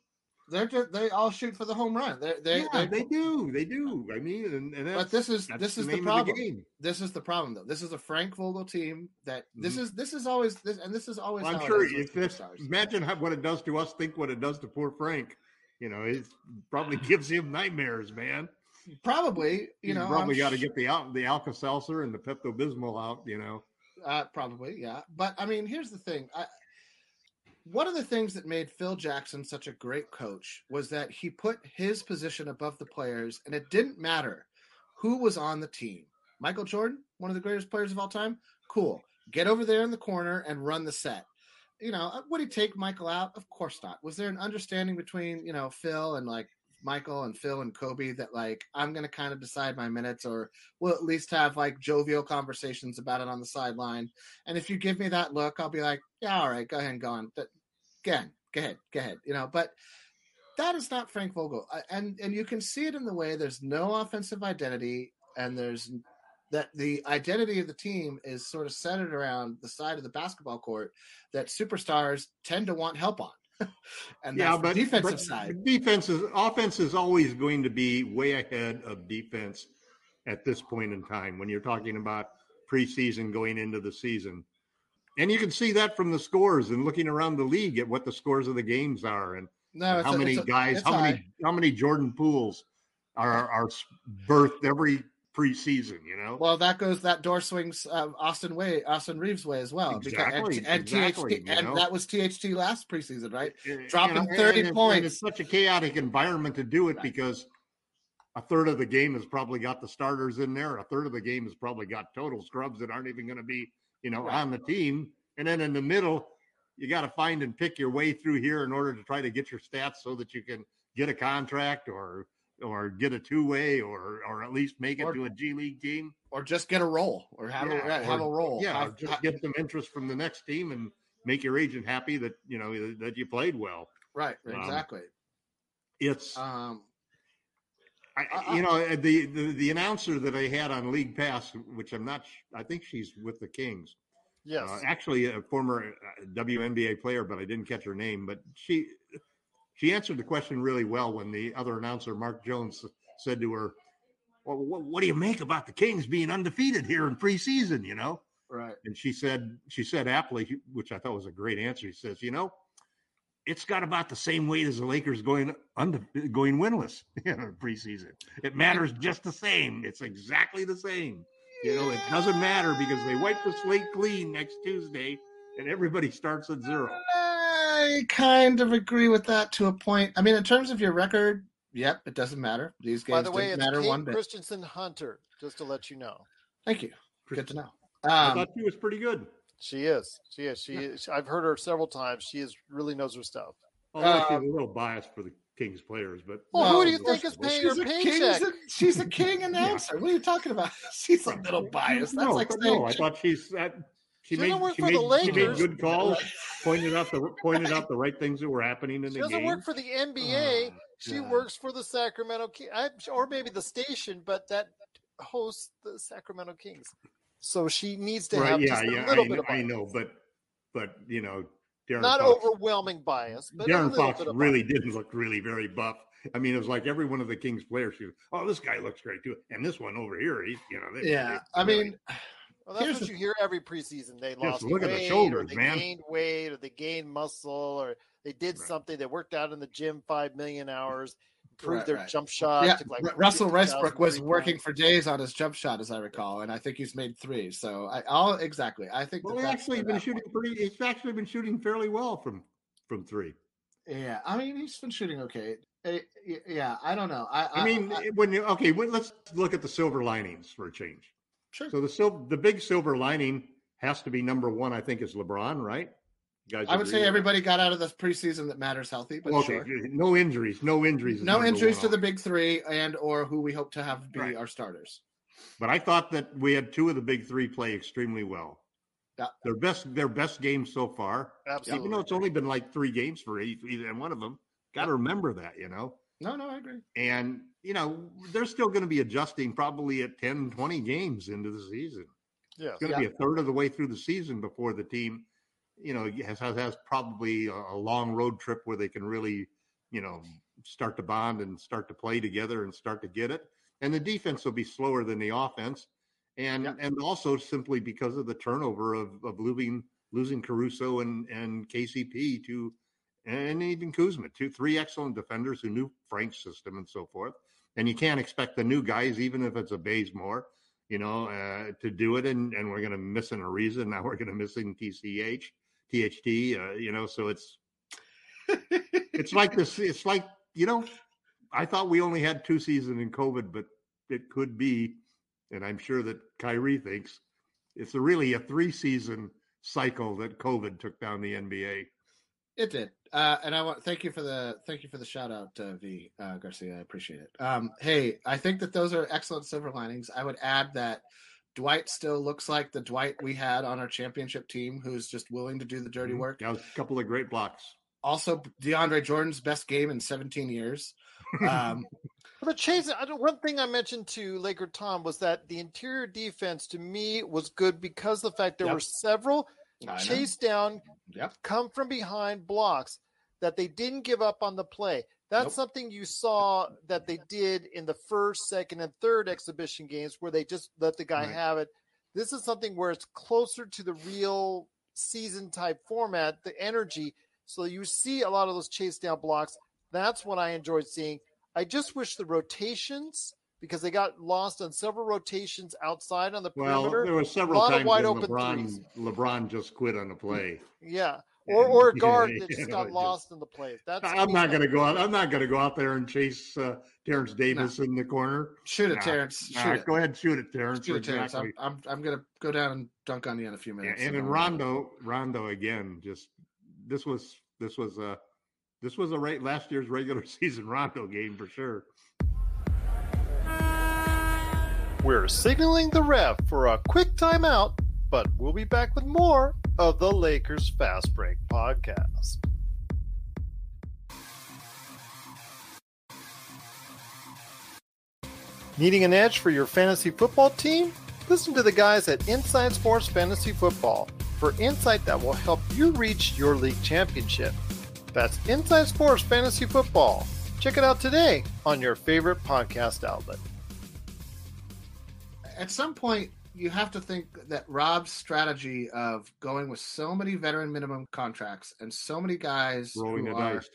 They're just, they all shoot for the home run. They're, they yeah, they they do, they do. I mean, and, and that's, But this is this is the problem. game. this is the problem, though. This is a Frank Vogel team that this Mhm. is this is always this and this is always. Well, I'm sure if this, imagine how, what it does to us. Think what it does to poor Frank. You know, it probably gives him nightmares, man. Probably you know probably got to get the the Alka Seltzer and the Pepto Bismol out. You know, uh, probably yeah. But I mean, here's the thing. I, one of the things that made Phil Jackson such a great coach was that he put his position above the players, and it didn't matter who was on the team. Michael Jordan, one of the greatest players of all time, cool. Get over there in the corner and run the set. You know, uh, would he take Michael out? Of course not. Was there an understanding between, you know, Phil and like Michael and Phil and Kobe that like I'm to kind of decide my minutes or we'll at least have like jovial conversations about it on the sideline. And if you give me that look, I'll be like, yeah, all right, go ahead and go on. But again, go ahead, go ahead. You know, but that is not Frank Vogel, and and you can see it in the way there's no offensive identity, and there's that the identity of the team is sort of centered around the side of the basketball court that superstars tend to want help on, and yeah, that's but the defensive but side. defense is offense is always going to be way ahead of defense at this point in time when you're talking about preseason going into the season. And you can see that from the scores and looking around the league at what the scores of the games are and No, how a- many a- guys, how high. many how many Jordan Pooles are are birthed every preseason, you know? Well, that goes that door swings uh, Austin way, Austin Reaves way as well. Exactly, because, and, and exactly, THT, you and know? that was THT last preseason, right? You dropping know, 30 and points. And it's such a chaotic environment to do it Right. because a third of the game has probably got the starters in there. A third of the game has probably got total scrubs that aren't even going to be, you know, Right. on the team. And then in the middle, you got to find and pick your way through here in order to try to get your stats so that you can get a contract or or get a two way or or at least make it Or- to a G League team. Or just get a role or have a Yeah, have a roll. Yeah, Have- just ha- get some interest from the next team and make your agent happy that you know that you played well. right, um, exactly. It's Um, I, I- you know the, the the announcer that I had on League Pass, which I'm not, sh- I think she's with the Kings. Yes. Uh, actually, a former uh, WNBA player, but I didn't catch her name. But she she answered the question really well when the other announcer, Mark Jones, said to her, "Well, what, what do you make about the Kings being undefeated here in preseason?" You know, right. and she said she said aptly, which I thought was a great answer. She says, "You know." It's got about the same weight as the Lakers going under going winless in preseason. It matters just the same. It's exactly the same. You know, it doesn't matter because they wipe the slate clean next Tuesday and everybody starts at zero. I kind of agree with that to a point. I mean, in terms of your record, yep, it doesn't matter. These games By the way, didn't it's matter Kayte one bit. Christensen Hunter, just to let you know. Thank you. Good to know. I Um, thought she was pretty good. She is. She is. She is. I've heard her several times. She is really knows her stuff. Although uh, she's a little biased for the Kings players, but Well, who do you think is it is. paying her she's a king. paycheck? She's a, she's a king announcer. What are you talking about? She's a little biased. That's no, like but saying no, I thought she's she, She doesn't made work she for made, she made good calls, pointed out the pointed out the right things that were happening in She the doesn't game. work for the NBA. Oh, she works for the Sacramento Kings, or maybe the station, but that hosts the Sacramento Kings. So she needs to right? have Yeah, just yeah, a little I, bit know, of I know, but but you know, Darren Not Fox, overwhelming bias, but De'Aaron Fox really bias. didn't look really very buff. I mean, it was like every one of the Kings players. She was, oh, this guy looks great too, and this one over here, he, you know, they, Yeah, they I really- mean, Well, that's Here's what the- you hear every preseason. They lost look at the weight, or shoulders, they man. gained weight, or they gained muscle, or they did Right. something. They worked out in the gym five million hours, improved Right, their right. jump shot. yeah, took like Ru- Russell 50,000 Westbrook was working for days on his jump shot, as I recall, and I think he's made three. So I, I'll exactly. I think well, that he's actually been shooting point. pretty. He's actually been shooting fairly well from from three. Yeah, I mean, he's been shooting okay. Eh, yeah, I don't know. I, I mean, when you okay, when, let's look at the silver linings for a change. Sure. So the sil- the big silver lining has to be number one. I think is LeBron, right? You guys I would say everybody got out of the preseason that matters healthy, but that? Okay, sure. no injuries, no injuries. No injuries to the big three and or who we hope to have be Right. our starters. But I thought that we had two of the big three play extremely well. Yeah. Their best, their best games so far. Absolutely. Even though it's only been like three games for each, either one of them. Got to remember that, you know. No, no, I agree. And you know they're still going to be adjusting probably at 10, 20 games into the season. Yeah. It's going to be a third of the way through the season before the team, you know, has has, has probably a, a long road trip where they can really, you know, start to bond and start to play together and start to get it. And the defense will be slower than the offense, and Yeah. and also simply because of the turnover of of losing losing Caruso and and KCP to, and even Kuzma, two three excellent defenders who knew Frank's system and so forth. And you can't expect the new guys, even if it's a Bazemore, you know, uh, to do it. And, and we're going to miss in a reason. Now we're going to miss in TCH, THT, uh, you know, so it's, it's like this. It's like, you know, I thought we only had two seasons in COVID, but it could be, and I'm sure that Kyrie thinks it's a really a three season cycle that COVID took down the NBA. It did, uh, and I want thank you for the thank you for the shout out, uh, V uh, Garcia. I appreciate it. Um, hey, I think that those are excellent silver linings. I would add that Dwight still looks like the Dwight we had on our championship team, who's just willing to do the dirty work. Yeah, a couple of great blocks. Also, DeAndre Jordan's best game in 17 years. Um, But Chase, one thing I mentioned to Laker Tom was that the interior defense to me was good because of the fact there Yep. were several Chase down, Yep. come from behind blocks that they didn't give up on the play. That's Nope. something you saw that they did in the first, second, and third exhibition games where they just let the guy Right. have it. This is something where it's closer to the real season type format, the energy. So you see a lot of those chase down blocks. That's what I enjoyed seeing. I just wish the rotations because they got lost on several rotations outside on the Well, perimeter. there were several lot of times wide when open LeBron threes. LeBron just quit on the play. Yeah. Or or a guard yeah, that just got just- lost in the plays. That's I'm not going to go out. I'm not going to go out there and chase uh, Terence Davis in the corner. shoot it, Nah, Terence. Nah, Shoot it. Go ahead, shoot it, Terence. Shoot it, Terence. Exactly. I'm, I'm, I'm going to go down and dunk on you in a few Yeah, minutes. and so in Rondo, Rondo again. Just this was this was a this was a right last year's regular season Rondo game for sure. We're signaling the ref for a quick timeout, but we'll be back with more of the Lakers Fast Break podcast. Needing an edge for your fantasy football team? Listen to the guys at Inside Sports Fantasy Football for insight that will help you reach your league championship. That's Inside Sports Fantasy Football. Check it out today on your favorite podcast outlet. At some point you have to think that Rob's strategy of going with so many veteran minimum contracts and so many guys Rolling who are, dice.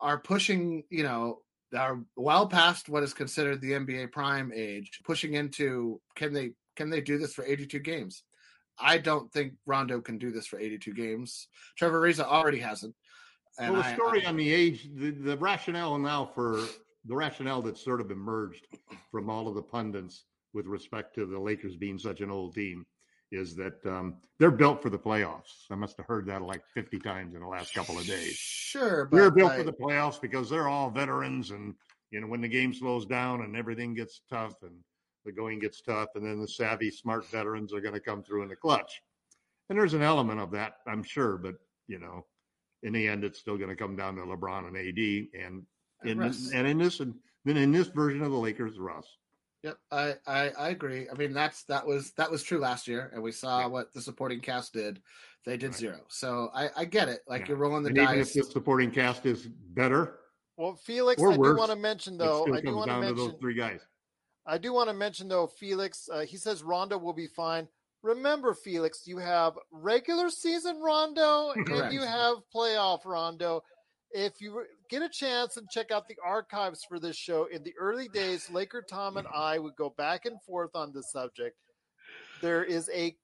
are pushing, you know, are well past what is considered the NBA prime age, pushing into can they can they do this for 82 games? I don't think Rondo can do this for 82 games. Trevor Ariza already hasn't. And well, the I- story I- on the age, the, the rationale now for the rationale that's sort of emerged from all of the pundits with respect to the Lakers being such an old team is that um, they're built for the playoffs. I must have heard that like 50 times in the last couple of days. Sure, but We're built I- for the playoffs because they're all veterans, and you know when the game slows down and everything gets tough and the going gets tough, and then the savvy, smart veterans are going to come through in the clutch. And there's an element of that, I'm sure, but you know, in the end, it's still going to come down to LeBron and AD, and in Russ. and in this and then in this version of the Lakers, Russ. Yep, I, I I agree. I mean, that's that was that was true last year, and we saw Yeah. what the supporting cast did. They did Right. zero. So I I get it. Like Yeah. you're rolling the And even if the supporting cast is better, Well, Felix, Or I do want to mention it though. still I do want to down to mention. those three guys. I do want to mention though, Felix. Uh, he says Rondo will be fine. Remember, Felix, you have regular season Rondo and you have playoff Rondo. If you get a chance and check out the archives for this show, in the early days, Laker Tom and I would go back and forth on this subject. There is a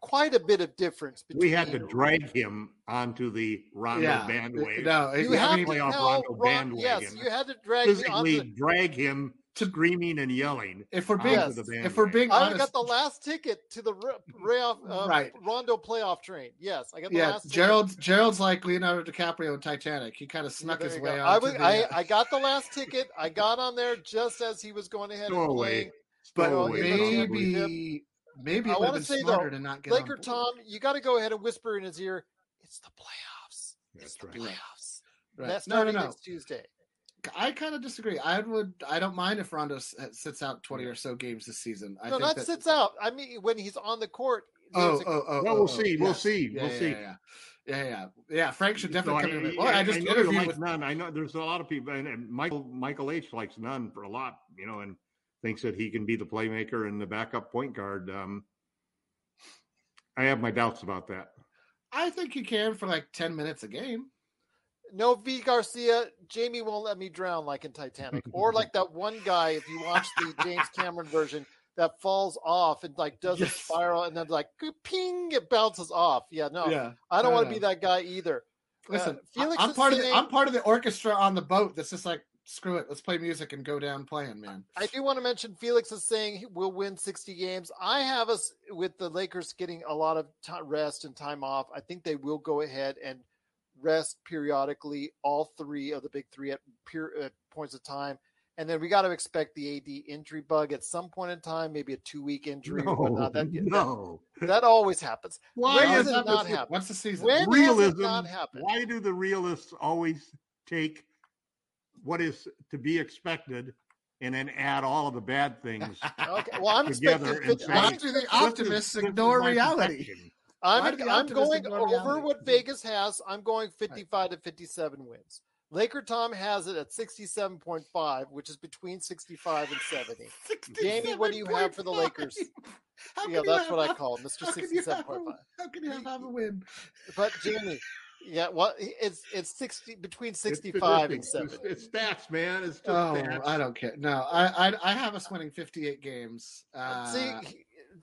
quite a bit of difference between. We had to drag him onto the Rondo Yeah. bandwagon. No, You I have to playoff tell Rondo Ron, yes, bandwagon. you had to drag me physically onto. drag him screaming and yelling. if we're being Yes. the if we're being I honest, got the last ticket to the Ra- Rayoff, uh, Right. Rondo playoff train. Yes, I got the yeah, last. ticket. Gerald Gerald's like Leonardo DiCaprio in Titanic. He kind of snuck there his way go. on. I, was, I I got the last ticket. I got on there just as he was going ahead Go and playing. but Go away, championship. maybe maybe I it would wanna have been say, though, to not get Laker. Tom, you got to go ahead and whisper in his ear. It's the playoffs. It's That's the right. playoffs. Right. That's No, no, starting no. next Tuesday. I kind of disagree. I would. I don't mind if Rondo uh, sits out twenty or so games this season. I no, think not that, sits out. I mean, when he's on the court. Oh, a- oh, oh, Well, oh, we'll oh, see. We'll yes. see. Yeah, We'll yeah, see. Yeah, yeah, yeah, yeah. Yeah, Frank should So definitely I, come in. Well, I just know you interviewed like with. Nunn. I know there's a lot of people, and, and Michael Michael H likes Nunn for a lot, you know, and thinks that he can be the playmaker and the backup point guard. Um, I have my doubts about that. I think he can for like ten minutes a game. No V Garcia, Jamie won't let me drown like in Titanic, or like that one guy. If you watch the James Cameron version, that falls off and like does a spiral and then like ping, it bounces off. Yeah, no, yeah. I don't want to be that guy either. Listen, Uh, Felix I, am is part of the I'm part of the orchestra on the boat. That's just like screw it. Let's play music and go down playing, man. I do want to mention Felix is saying we'll win 60 games. I have us with the Lakers getting a lot of ti rest and time off. I think they will go ahead and rest periodically all three of the big three at pure uh, points of time. And then we got to expect the AD injury bug at some point in time, maybe a two week injury or No, whatnot. That, no. that, that always happens. Why does it it not happen? What's the season? When has it realism? not happened? Why do the realists always take what is to be expected and then add all of the bad things Okay, well, I'm together expecting. and 50 say, Why I'm- do the optimists ignore reality? perfection." Why I'm, do I'm going over what Vegas has. I'm going 55 to 57 wins. Laker Tom has it at 67.5, which is between 65 and 70. Jamie, what do you have for the Lakers? How Yeah, that's what I half- call Mr. How can you have 67.5. how can you have half a win? But Jamie, yeah, well, it's it's 60 between It's 65 and 70. It's, it's stats, man. It's just Oh, stats. I don't care. No, I I, I have us winning 58 games. Uh, See, it's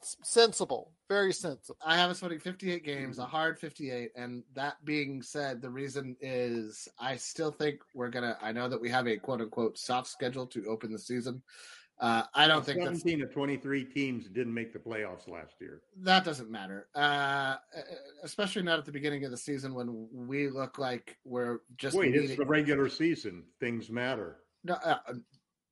sensible, very sensible. I have us winning 58 games, a hard 58. And that being said, the reason is I still think we're gonna. I know that we have a quote unquote soft schedule to open the season. Uh, I don't think that's 17 of 23 teams didn't make the playoffs last year. that doesn't matter. Uh, especially not at the beginning of the season when we look like we're just Wait, it's the regular season. Things matter. No, uh,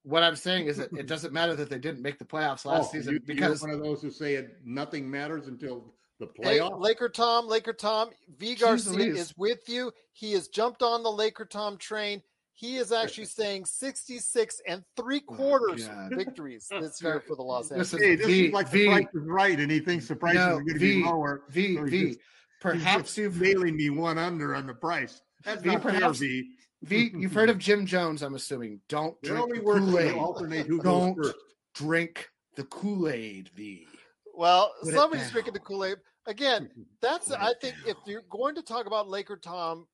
what I'm saying is that it doesn't matter that they didn't make the playoffs last Oh, season you, because you're one of those who say it, nothing matters until the Hey, playoffs. Laker Tom, Laker Tom, V Garcia Louise. is with you. He has jumped on the Laker Tom train. He is actually saying 66 and three quarters God. victories this year for the Los Angeles. Listen, hey, this V- is like V- the price is right, and he thinks the price No, is going to V- be lower. V So V. just- Perhaps you've just mailing me one under on the price. That's V, not fair, V. V. You've heard of Jim Jones, I'm assuming. Don't drink only the Kool-Aid. alternate who Don't drink the Kool Aid, V. Well, Put somebody's drinking the Kool Aid. Again, that's, I think, down. if you're going to talk about Laker Tom's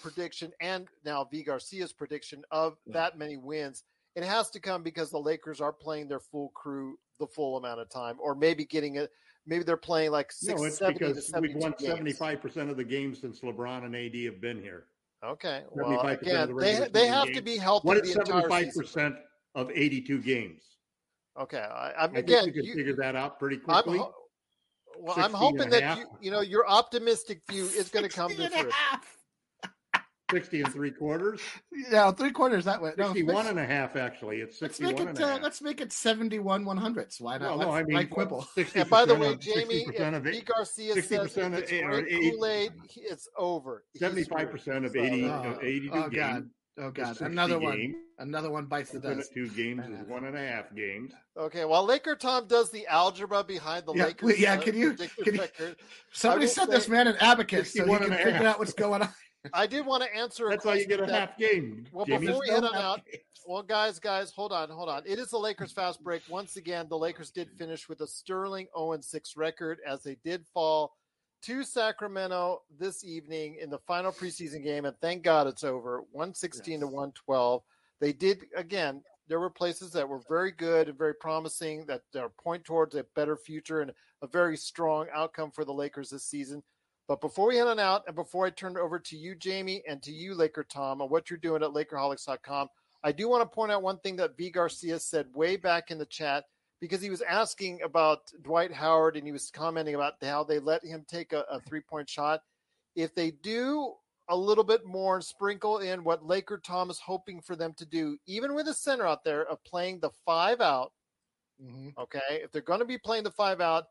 prediction and now V Garcia's prediction of Yeah. that many wins, it has to come because the Lakers are playing their full crew the full amount of time, or maybe getting it. Maybe they're playing like six, No, it's 70 to because we've won seventy-five percent of the games since LeBron and AD have been here. Okay. Well, 75% again, they they have to be healthy What is entire seventy-five season. percent of eighty-two games? Okay. I, I'm I again. you can you- figure that out pretty I'm quickly. ho- well. I'm hoping that half. you you know your optimistic view is going to come to 60 and a fruition. half. Sixty and three quarters. Yeah, three quarters that way. No, Sixty-one let's, and a half, actually. It's let's sixty-one make it. and a Uh, let's make it seventy-one one hundredths. Why not? Well, no, I mean, like quibble. And by the way, of- Jamie, of if it- Garcia says 60% if it's of- or Kool-Aid, it's over. He's 75% of So, eighty, uh, of eighty-two oh games. god. Oh god. 60 Another one. games. Another one bites the dust. two games is one and a half games. Okay, while Laker Tom does the algebra behind the Yeah, Lakers, yeah, uh, can you- can you- Somebody will sent this man an abacus so he can figure half. out what's going on. I did want to answer. A That's how you get a question that- half game. Well, Jimmy. before we There's head on out, abacus. Well, guys, guys, hold on, hold on. It is the Lakers fast break. Once again, the Lakers did finish with a sterling 0 6 record as they did fall to Sacramento this evening in the final preseason game. And thank God it's over 116 to 112. They did, again, there were places that were very good and very promising that are point towards a better future and a very strong outcome for the Lakers this season. But before we head on out, and before I turn it over to you, Jamie, and to you, Laker Tom, on what you're doing at Lakerholics.com, I do want to point out one thing that V Garcia said way back in the chat because he was asking about Dwight Howard and he was commenting about how they let him take a, a three point shot. If they do a little bit more and sprinkle in what Laker Tom is hoping for them to do, even with a center out there of playing the five out. Mhm. Okay, if they're going to be playing the five out,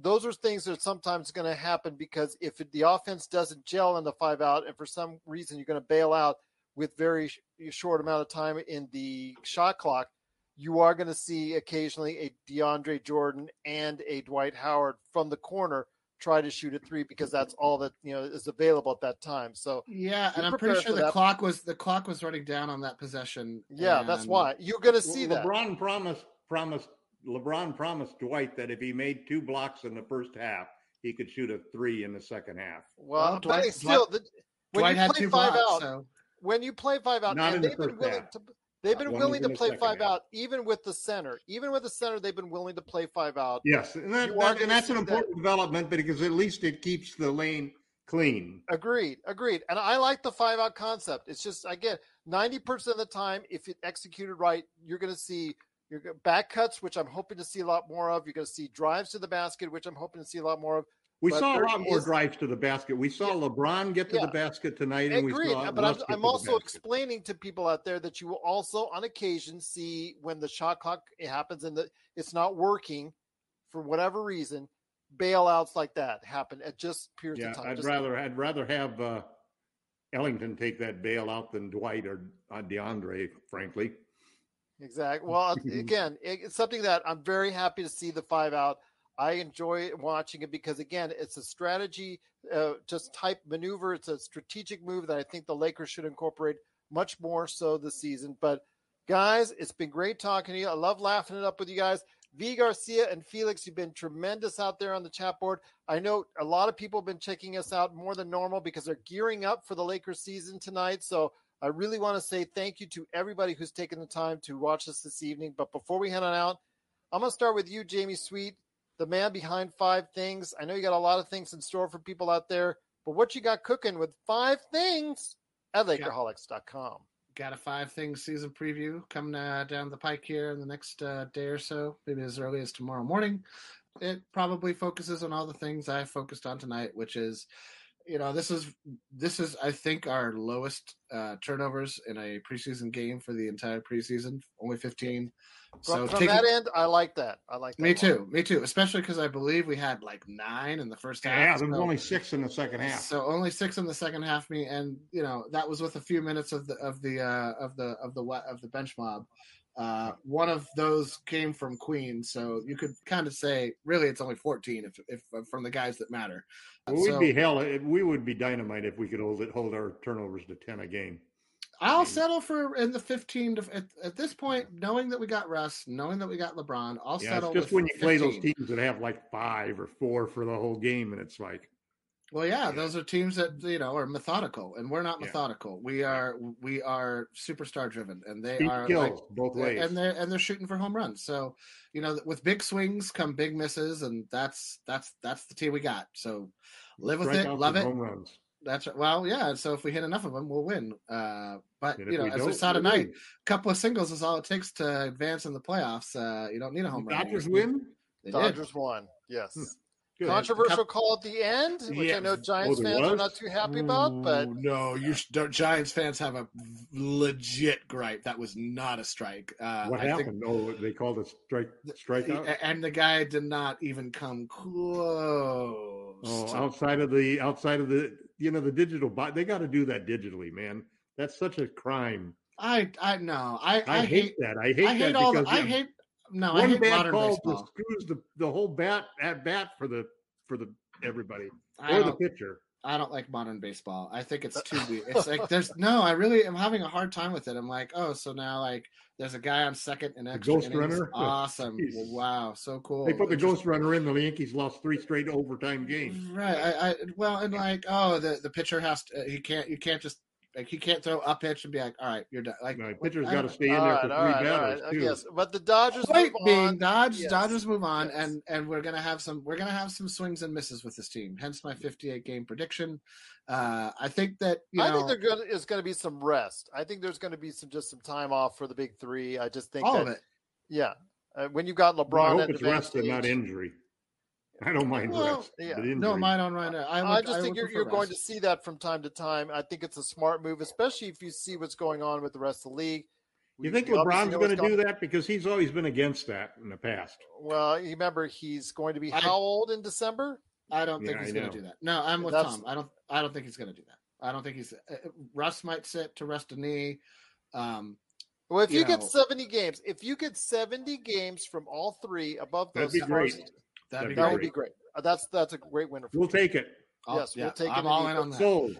those are things that are sometimes going to happen because if the offense doesn't gel in the five out, and for some reason you're going to bail out with very sh- short amount of time in the shot clock, you are going to see occasionally a DeAndre Jordan and a Dwight Howard from the corner try to shoot a three because that's all that you know is available at that time. So Yeah, and I'm pretty sure the that. clock was the clock was running down on that possession. yeah, that's why you're going to see Le- that. LeBron promised promised LeBron promised Dwight that if he made two blocks in the first half, he could shoot a three in the second half. Well, Well, Dwight- they still, the, when Dwight you had play two five blocks, out, so when you play five out, Not and they've been willing half. to. They've been One willing to play five half. out, even with the center. Even with the center, they've been willing to play five out. Yes, and, that, that- and that's an see that- important development because at least it keeps the lane clean. Agreed, agreed. And I like the five out concept. It's just again, ninety percent of the time, if it executed right, you're going to see your back cuts, which I'm hoping to see a lot more of. You're going to see drives to the basket, which I'm hoping to see a lot more of. We But saw a lot more is- drives to the basket. We saw LeBron get to Yeah. the basket tonight, and we Agreed. saw But I'm, I'm also explaining to people out there that you will also, on occasion, see when the shot clock happens and the, it's not working for whatever reason, bailouts like that happen at just periods Yeah, of time. I'd Just- rather I'd rather have uh, Ellington take that bailout than Dwight or uh, DeAndre, frankly. Exactly. Well, again, it's something that I'm very happy to see the five out. I enjoy watching it because again, it's a strategy, uh, just type maneuver. It's a strategic move that I think the Lakers should incorporate much more so this season. But guys, it's been great talking to you. I love laughing it up with you guys. V Garcia and Felix, you've been tremendous out there on the chat board. I know a lot of people have been checking us out more than normal because they're gearing up for the Lakers season tonight. So I really want to say thank you to everybody who's taken the time to watch us this evening. But before we head on out, I'm going to start with you, Jamie Sweet, the man behind five things. I know you got a lot of things in store for people out there, but what you got cooking with five things at Lakerholics.com. got a five things season preview coming uh, down the pike here in the next uh, day or so, maybe as early as tomorrow morning. It probably focuses on all the things I focused on tonight, which is, you know, this is this is I think our lowest uh, turnovers in a preseason game for the entire preseason, only fifteen. From, So from taking- that end, I like that. I like that. me a lot. too, me too. Especially because I believe we had like nine in the first half. Yeah, there was so- only six in the second half. so only six in the second half. Me and you know that was with a few minutes of the of the uh, of the of the wa- of the bench mob. Uh, one of those came from Queen, so you could kind of say really it's only fourteen if if from the guys that matter. Well, we'd be hell. We would be dynamite if we could hold it, hold our turnovers to ten a game. I'll settle for in the fifteen. To, at, at this point, knowing that we got Russ, knowing that we got LeBron, I'll Yeah, settle. it's just when you play those teams that have like five or four for the whole game, and it's like, Well, yeah, those are teams that you know are methodical, and we're not Yeah. methodical. We are we are superstar driven, and they speed are kills like both ways. and they're and they're shooting for home runs. So, you know, with big swings come big misses, and that's that's that's the team we got. So, live with it, love it. Home runs. That's right. Well, yeah. So if we hit enough of them, we'll win. Uh, but you know, we as we saw tonight, a couple of singles is all it takes to advance in the playoffs. Uh, you don't need a home run. Dodgers You just need- win. They did. Dodgers won. Yes. Good. Controversial call at the end, which I know Giants Oh, there fans are not too happy about, but no, you sh- don't- Giants fans have a legit gripe. That was not a strike. Uh, what I think- happened? oh, they called a strike strikeout. A- and the guy did not even come close. Oh, outside of the outside of the you know the digital bot, they got to do that digitally, man. That's such a crime. I I know. I I, I, hate, that. I hate I hate that all. The, because I hate no. I one hate bad modern call baseball. screws the the whole bat at bat for the for the everybody I or the don't, pitcher. I don't like modern baseball. I think it's too weird. It's like there's no. I really am having a hard time with it. I'm like, oh, so now like there's a guy on second and extra ghost innings. runner? Awesome. Well, wow, so cool. They put the ghost runner in. The Yankees lost three straight overtime games. Right. I, I well, and like, oh, the the pitcher has to. Uh, he can't. You can't just Like he can't throw a pitch and be like, "All right, you're done." Like Right, pitcher's I got to stay in there right, for three right, all batters right. too. Yes, but the Dodgers Point move being, on. Dodge, Yes. Dodgers move on, Yes. and and we're gonna have some we're gonna have some swings and misses with this team. Hence my 58 game prediction. Uh, I think that you I think there gonna, is going to be some rest. I think there's going to be some just some time off for the big three. I just think all that, of it. yeah, uh, when you've got I LeBron hope it's rest and not age- injury. I don't mind Well, rest, yeah. but injury. No, mine on right now. I, I, just I think you're, you're going to see that from time to time. I think it's a smart move, especially if you see what's going on with the rest of the league. You We- think LeBron's going to do that because he's always been against that in the past? Well, you remember he's going to be I- how old in December? I don't think Yeah, he's going to do that. No, I'm with That's- Tom. I don't. I don't think he's going to do that. I don't think he's. Uh, Russ might sit to rest a knee. Um, Well, if you, You get 70 games, if you get 70 games from all three above That'd those be great. first, that'd be that That'd great. be great. Uh, That's that's a great winner. For We'll me. take it. I'll- Yes, we'll take I'm it all in in on that. Sold.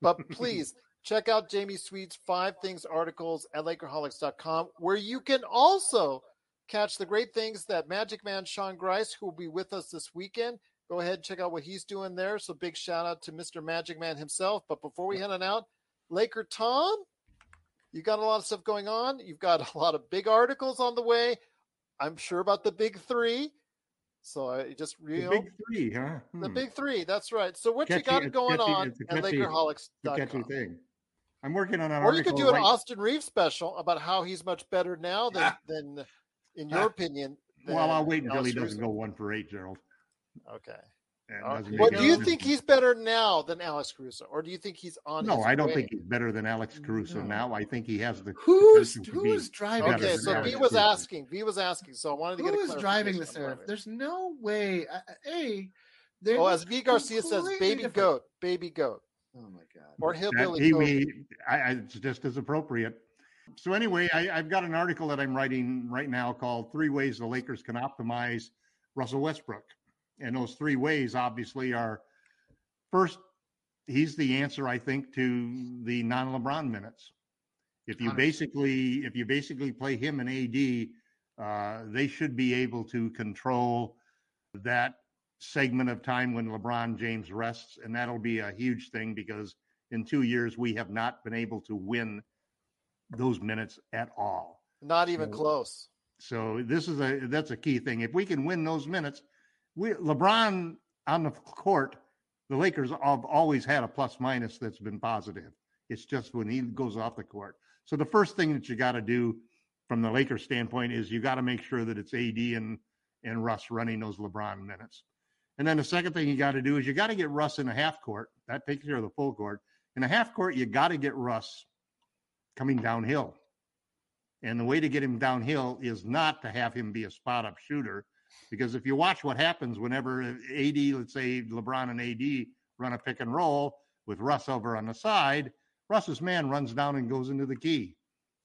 But please check out Jamie Sweet's five things articles at Lakerholics.com, where you can also catch the great things that Magic Man Sean Grice, who will be with us this weekend. Go ahead and check out what he's doing there. So big shout out to Mr. Magic Man himself. But before we head on out, Laker Tom, you got a lot of stuff going on. You've got a lot of big articles on the way. I'm sure about the big three. So I just real The big three, huh? the Hmm. big three. That's right. So what Catchy- you got going catchy- on at catchy- It's a LakerHolics.com? catchy thing. I'm working on an Or you could do an right- Austin Reaves special about how he's much better now than, than in your Ah. opinion. Well, I'll wait until he doesn't Caruso. go one for eight, Gerald. Okay. And Uh, Well, do you think he's better now than Alex Caruso, or do you think he's on? No, his I don't way? think he's better than Alex Caruso No. now. I think he has the Who's potential who's driving? Okay, so Alex V was Caruso. asking. V was asking. So I wanted to get a Who is driving clarification this on earth? There's no way. I- I- A. they're Oh, as V Garcia says, baby different. goat, baby goat, Oh my god. or That- hillbilly he- goat. he- I, I, it's just as appropriate. So anyway, I, I've got an article that I'm writing right now called Three Ways the Lakers Can Optimize Russell Westbrook. And those three ways obviously are first, he's the answer, I think, to the non-LeBron minutes. If you 100%. basically if you basically play him and AD, uh, they should be able to control that segment of time when LeBron James rests, and that'll be a huge thing because in two years we have not been able to win those minutes at all. Not even So- close. So this is a that's a key thing. If we can win those minutes, we LeBron on the court, the Lakers have always had a plus minus that's been positive. It's just when he goes off the court. So the first thing that you got to do from the Lakers standpoint is you got to make sure that it's AD and and Russ running those LeBron minutes. And then the second thing you got to do is you got to get Russ in a half court. That takes care of the full court. In a half court, you got to get Russ coming downhill. And the way to get him downhill is not to have him be a spot up shooter. Because if you watch what happens whenever AD, let's say LeBron and AD run a pick and roll with Russ over on the side, Russ's man runs down and goes into the key.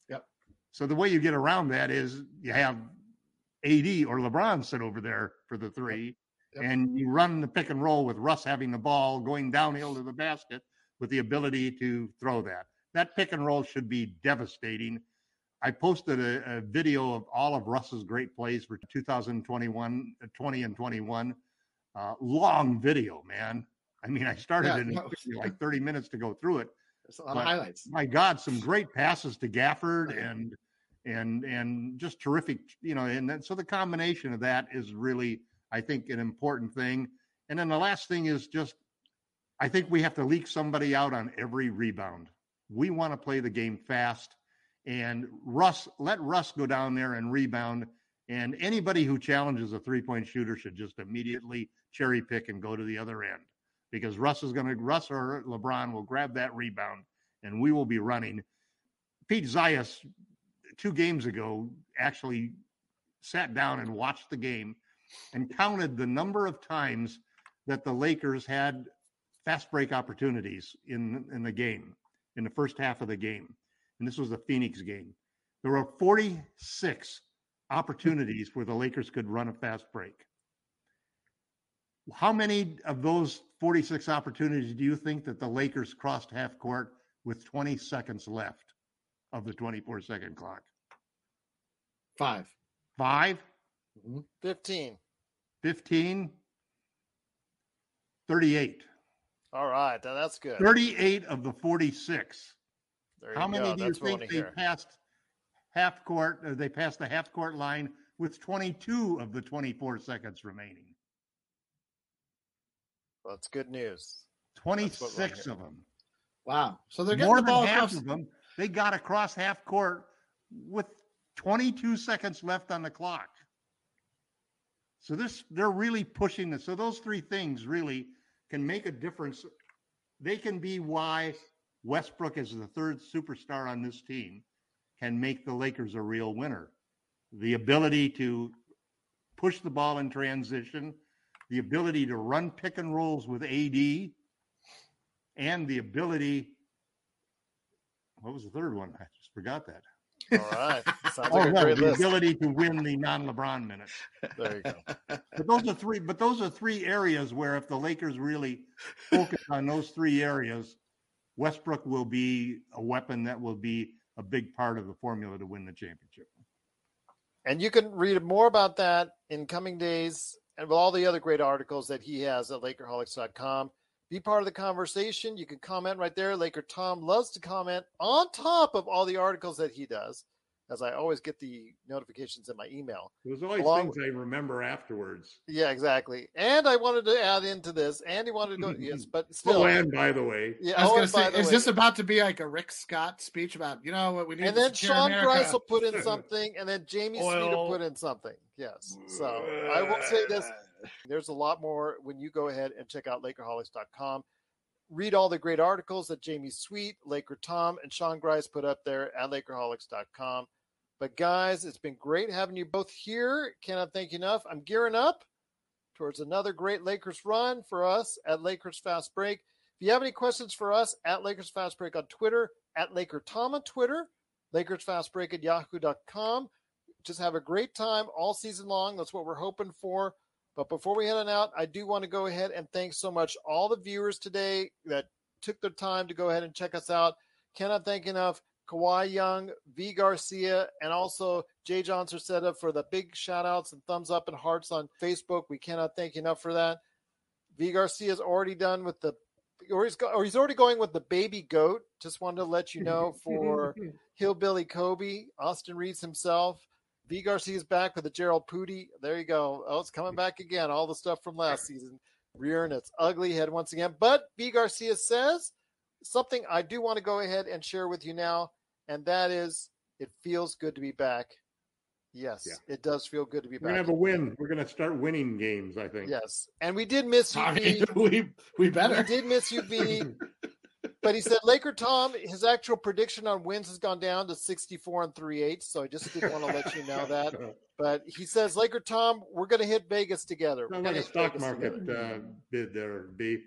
Yep. So the way you get around that is you have AD or LeBron sit over there for the three, Yep. and you run the pick and roll with Russ having the ball going downhill to the basket with the ability to throw that. That pick and roll should be devastating. I posted a, a video of all of Russ's great plays for 2021, uh, 20 and 21. Uh, long video, man. I mean, I started Yeah, in no. like 30 minutes to go through it There's a lot of highlights. my God, some great passes to Gafford and and and just terrific, you know. And then, so the combination of that is really, I think, an important thing. And then the last thing is just, I think we have to leak somebody out on every rebound. We want to play the game fast, and Russ, let Russ go down there and rebound. And anybody who challenges a three point shooter should just immediately cherry pick and go to the other end because Russ is going to Russ or LeBron will grab that rebound and we will be running. Pete Zayas two games ago actually sat down and watched the game and counted the number of times that the Lakers had fast break opportunities in in the game in the first half of the game. And this was the Phoenix game. There were 46 opportunities where the Lakers could run a fast break. How many of those 46 opportunities do you think that the Lakers crossed half court with 20 seconds left of the 24 second clock? Five. Five, mm-hmm. 15. 15, 38. All right. That's good. 38 of the 46 There How many go. do you That's what I think they hear. passed half court? Or they passed the half court line with 22 of the 24 seconds remaining. That's good news. 26 of them. Wow. So they're getting More the than ball half across. of them. They got across half court with 22 seconds left on the clock. So this, they're really pushing this. So those three things really can make a difference. They can be why Westbrook is the third superstar on this team can make the Lakers a real winner. The ability to push the ball in transition, the ability to run pick and rolls with AD, and the ability. What was the third one? I just forgot that. All right. Sounds Oh, like no, the list. ability to win the non-LeBron minutes. There you go. But those are three. But those are three areas where if the Lakers really focus on those three areas, Westbrook will be a weapon that will be a big part of the formula to win the championship. And you can read more about that in coming days and with all the other great articles that he has at Lakerholics.com. Be part of the conversation. You can comment right there. Laker Tom loves to comment on top of all the articles that he does, as I always get the notifications in my email. There's always Along- things I remember afterwards. Yeah, exactly. And I wanted to add into this. Andy wanted to go, yes, but oh, still. Oh, and by the way, yeah, I was oh, gonna say, is way- this about to be like a Rick Scott speech about you know what we need? and then Sean America? Grice will put in something, and then Jamie Sweet will put in something. Yes. So I will say this: there's a lot more when you go ahead and check out Lakerholics.com. Read all the great articles that Jamie Sweet, Laker Tom, and Sean Grice put up there at Lakerholics.com. But guys, it's been great having you both here. Cannot thank you enough. I'm gearing up towards another great Lakers run for us at Lakers Fast Break. If you have any questions for us at Lakers Fast Break on Twitter, at Laker Tom on Twitter, Lakers Fast Break at yahoo.com. Just have a great time all season long. That's what we're hoping for. But before we head on out, I do want to go ahead and thank so much all the viewers today that took their time to go ahead and check us out. Cannot thank enough Kawhi Young, V Garcia, and also Jay John Cerceta for the big shout outs and thumbs up and hearts on Facebook. We cannot thank you enough for that. V Garcia is already done with the or he's, go, or he's already going with the baby goat. Just wanted to let you know for Hillbilly Kobe, Austin Reaves himself. V Garcia's back with the Gerald Pooty. There you go. Oh, it's coming back again. All the stuff from last season. Rearing its ugly head once again. But V Garcia says something I do want to go ahead and share with you now, and that is it feels good to be back. Yes, Yeah. it does feel good to be back. we're gonna have a win. We're gonna start winning games. I think. Yes, and we did miss you, I mean, we we We better. did miss you, V. But he said Laker Tom, his actual prediction on wins has gone down to 64 and 3 eighths. So I just did want to let you know that. But he says, Laker Tom, we're going to hit Vegas together. Sounds like a stock Vegas market uh, bid there, B.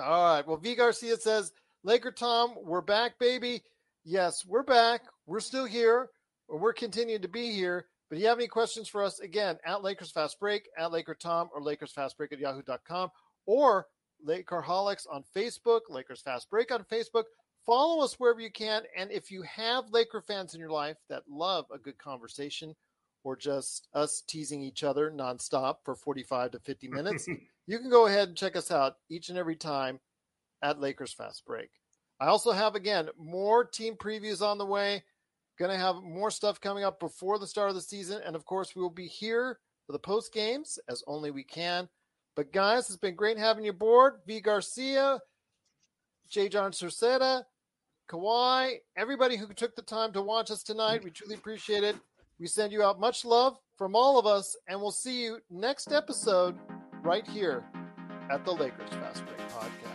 All right. Well, V Garcia says, Laker Tom, we're back, baby. Yes, we're back. We're still here. Or we're continuing to be here. But if you have any questions for us, again, at Lakers Fast Break, at Laker Tom, or Lakers Fast Break at yahoo.com, or Lakerholics on Facebook, Lakers Fast Break on Facebook. Follow us wherever you can. And if you have Laker fans in your life that love a good conversation or just us teasing each other nonstop for 45 to 50 minutes, you can go ahead and check us out each and every time at Lakers Fast Break. I also have, again, more team previews on the way. Going to have more stuff coming up before the start of the season. And of course, we will be here for the post games as only we can. But guys, it's been great having you aboard. V. Garcia, J. John Cerceta, Kawhi, everybody who took the time to watch us tonight. We truly appreciate it. We send you out much love from all of us, and we'll see you next episode right here at the Lakers Fast Break Podcast.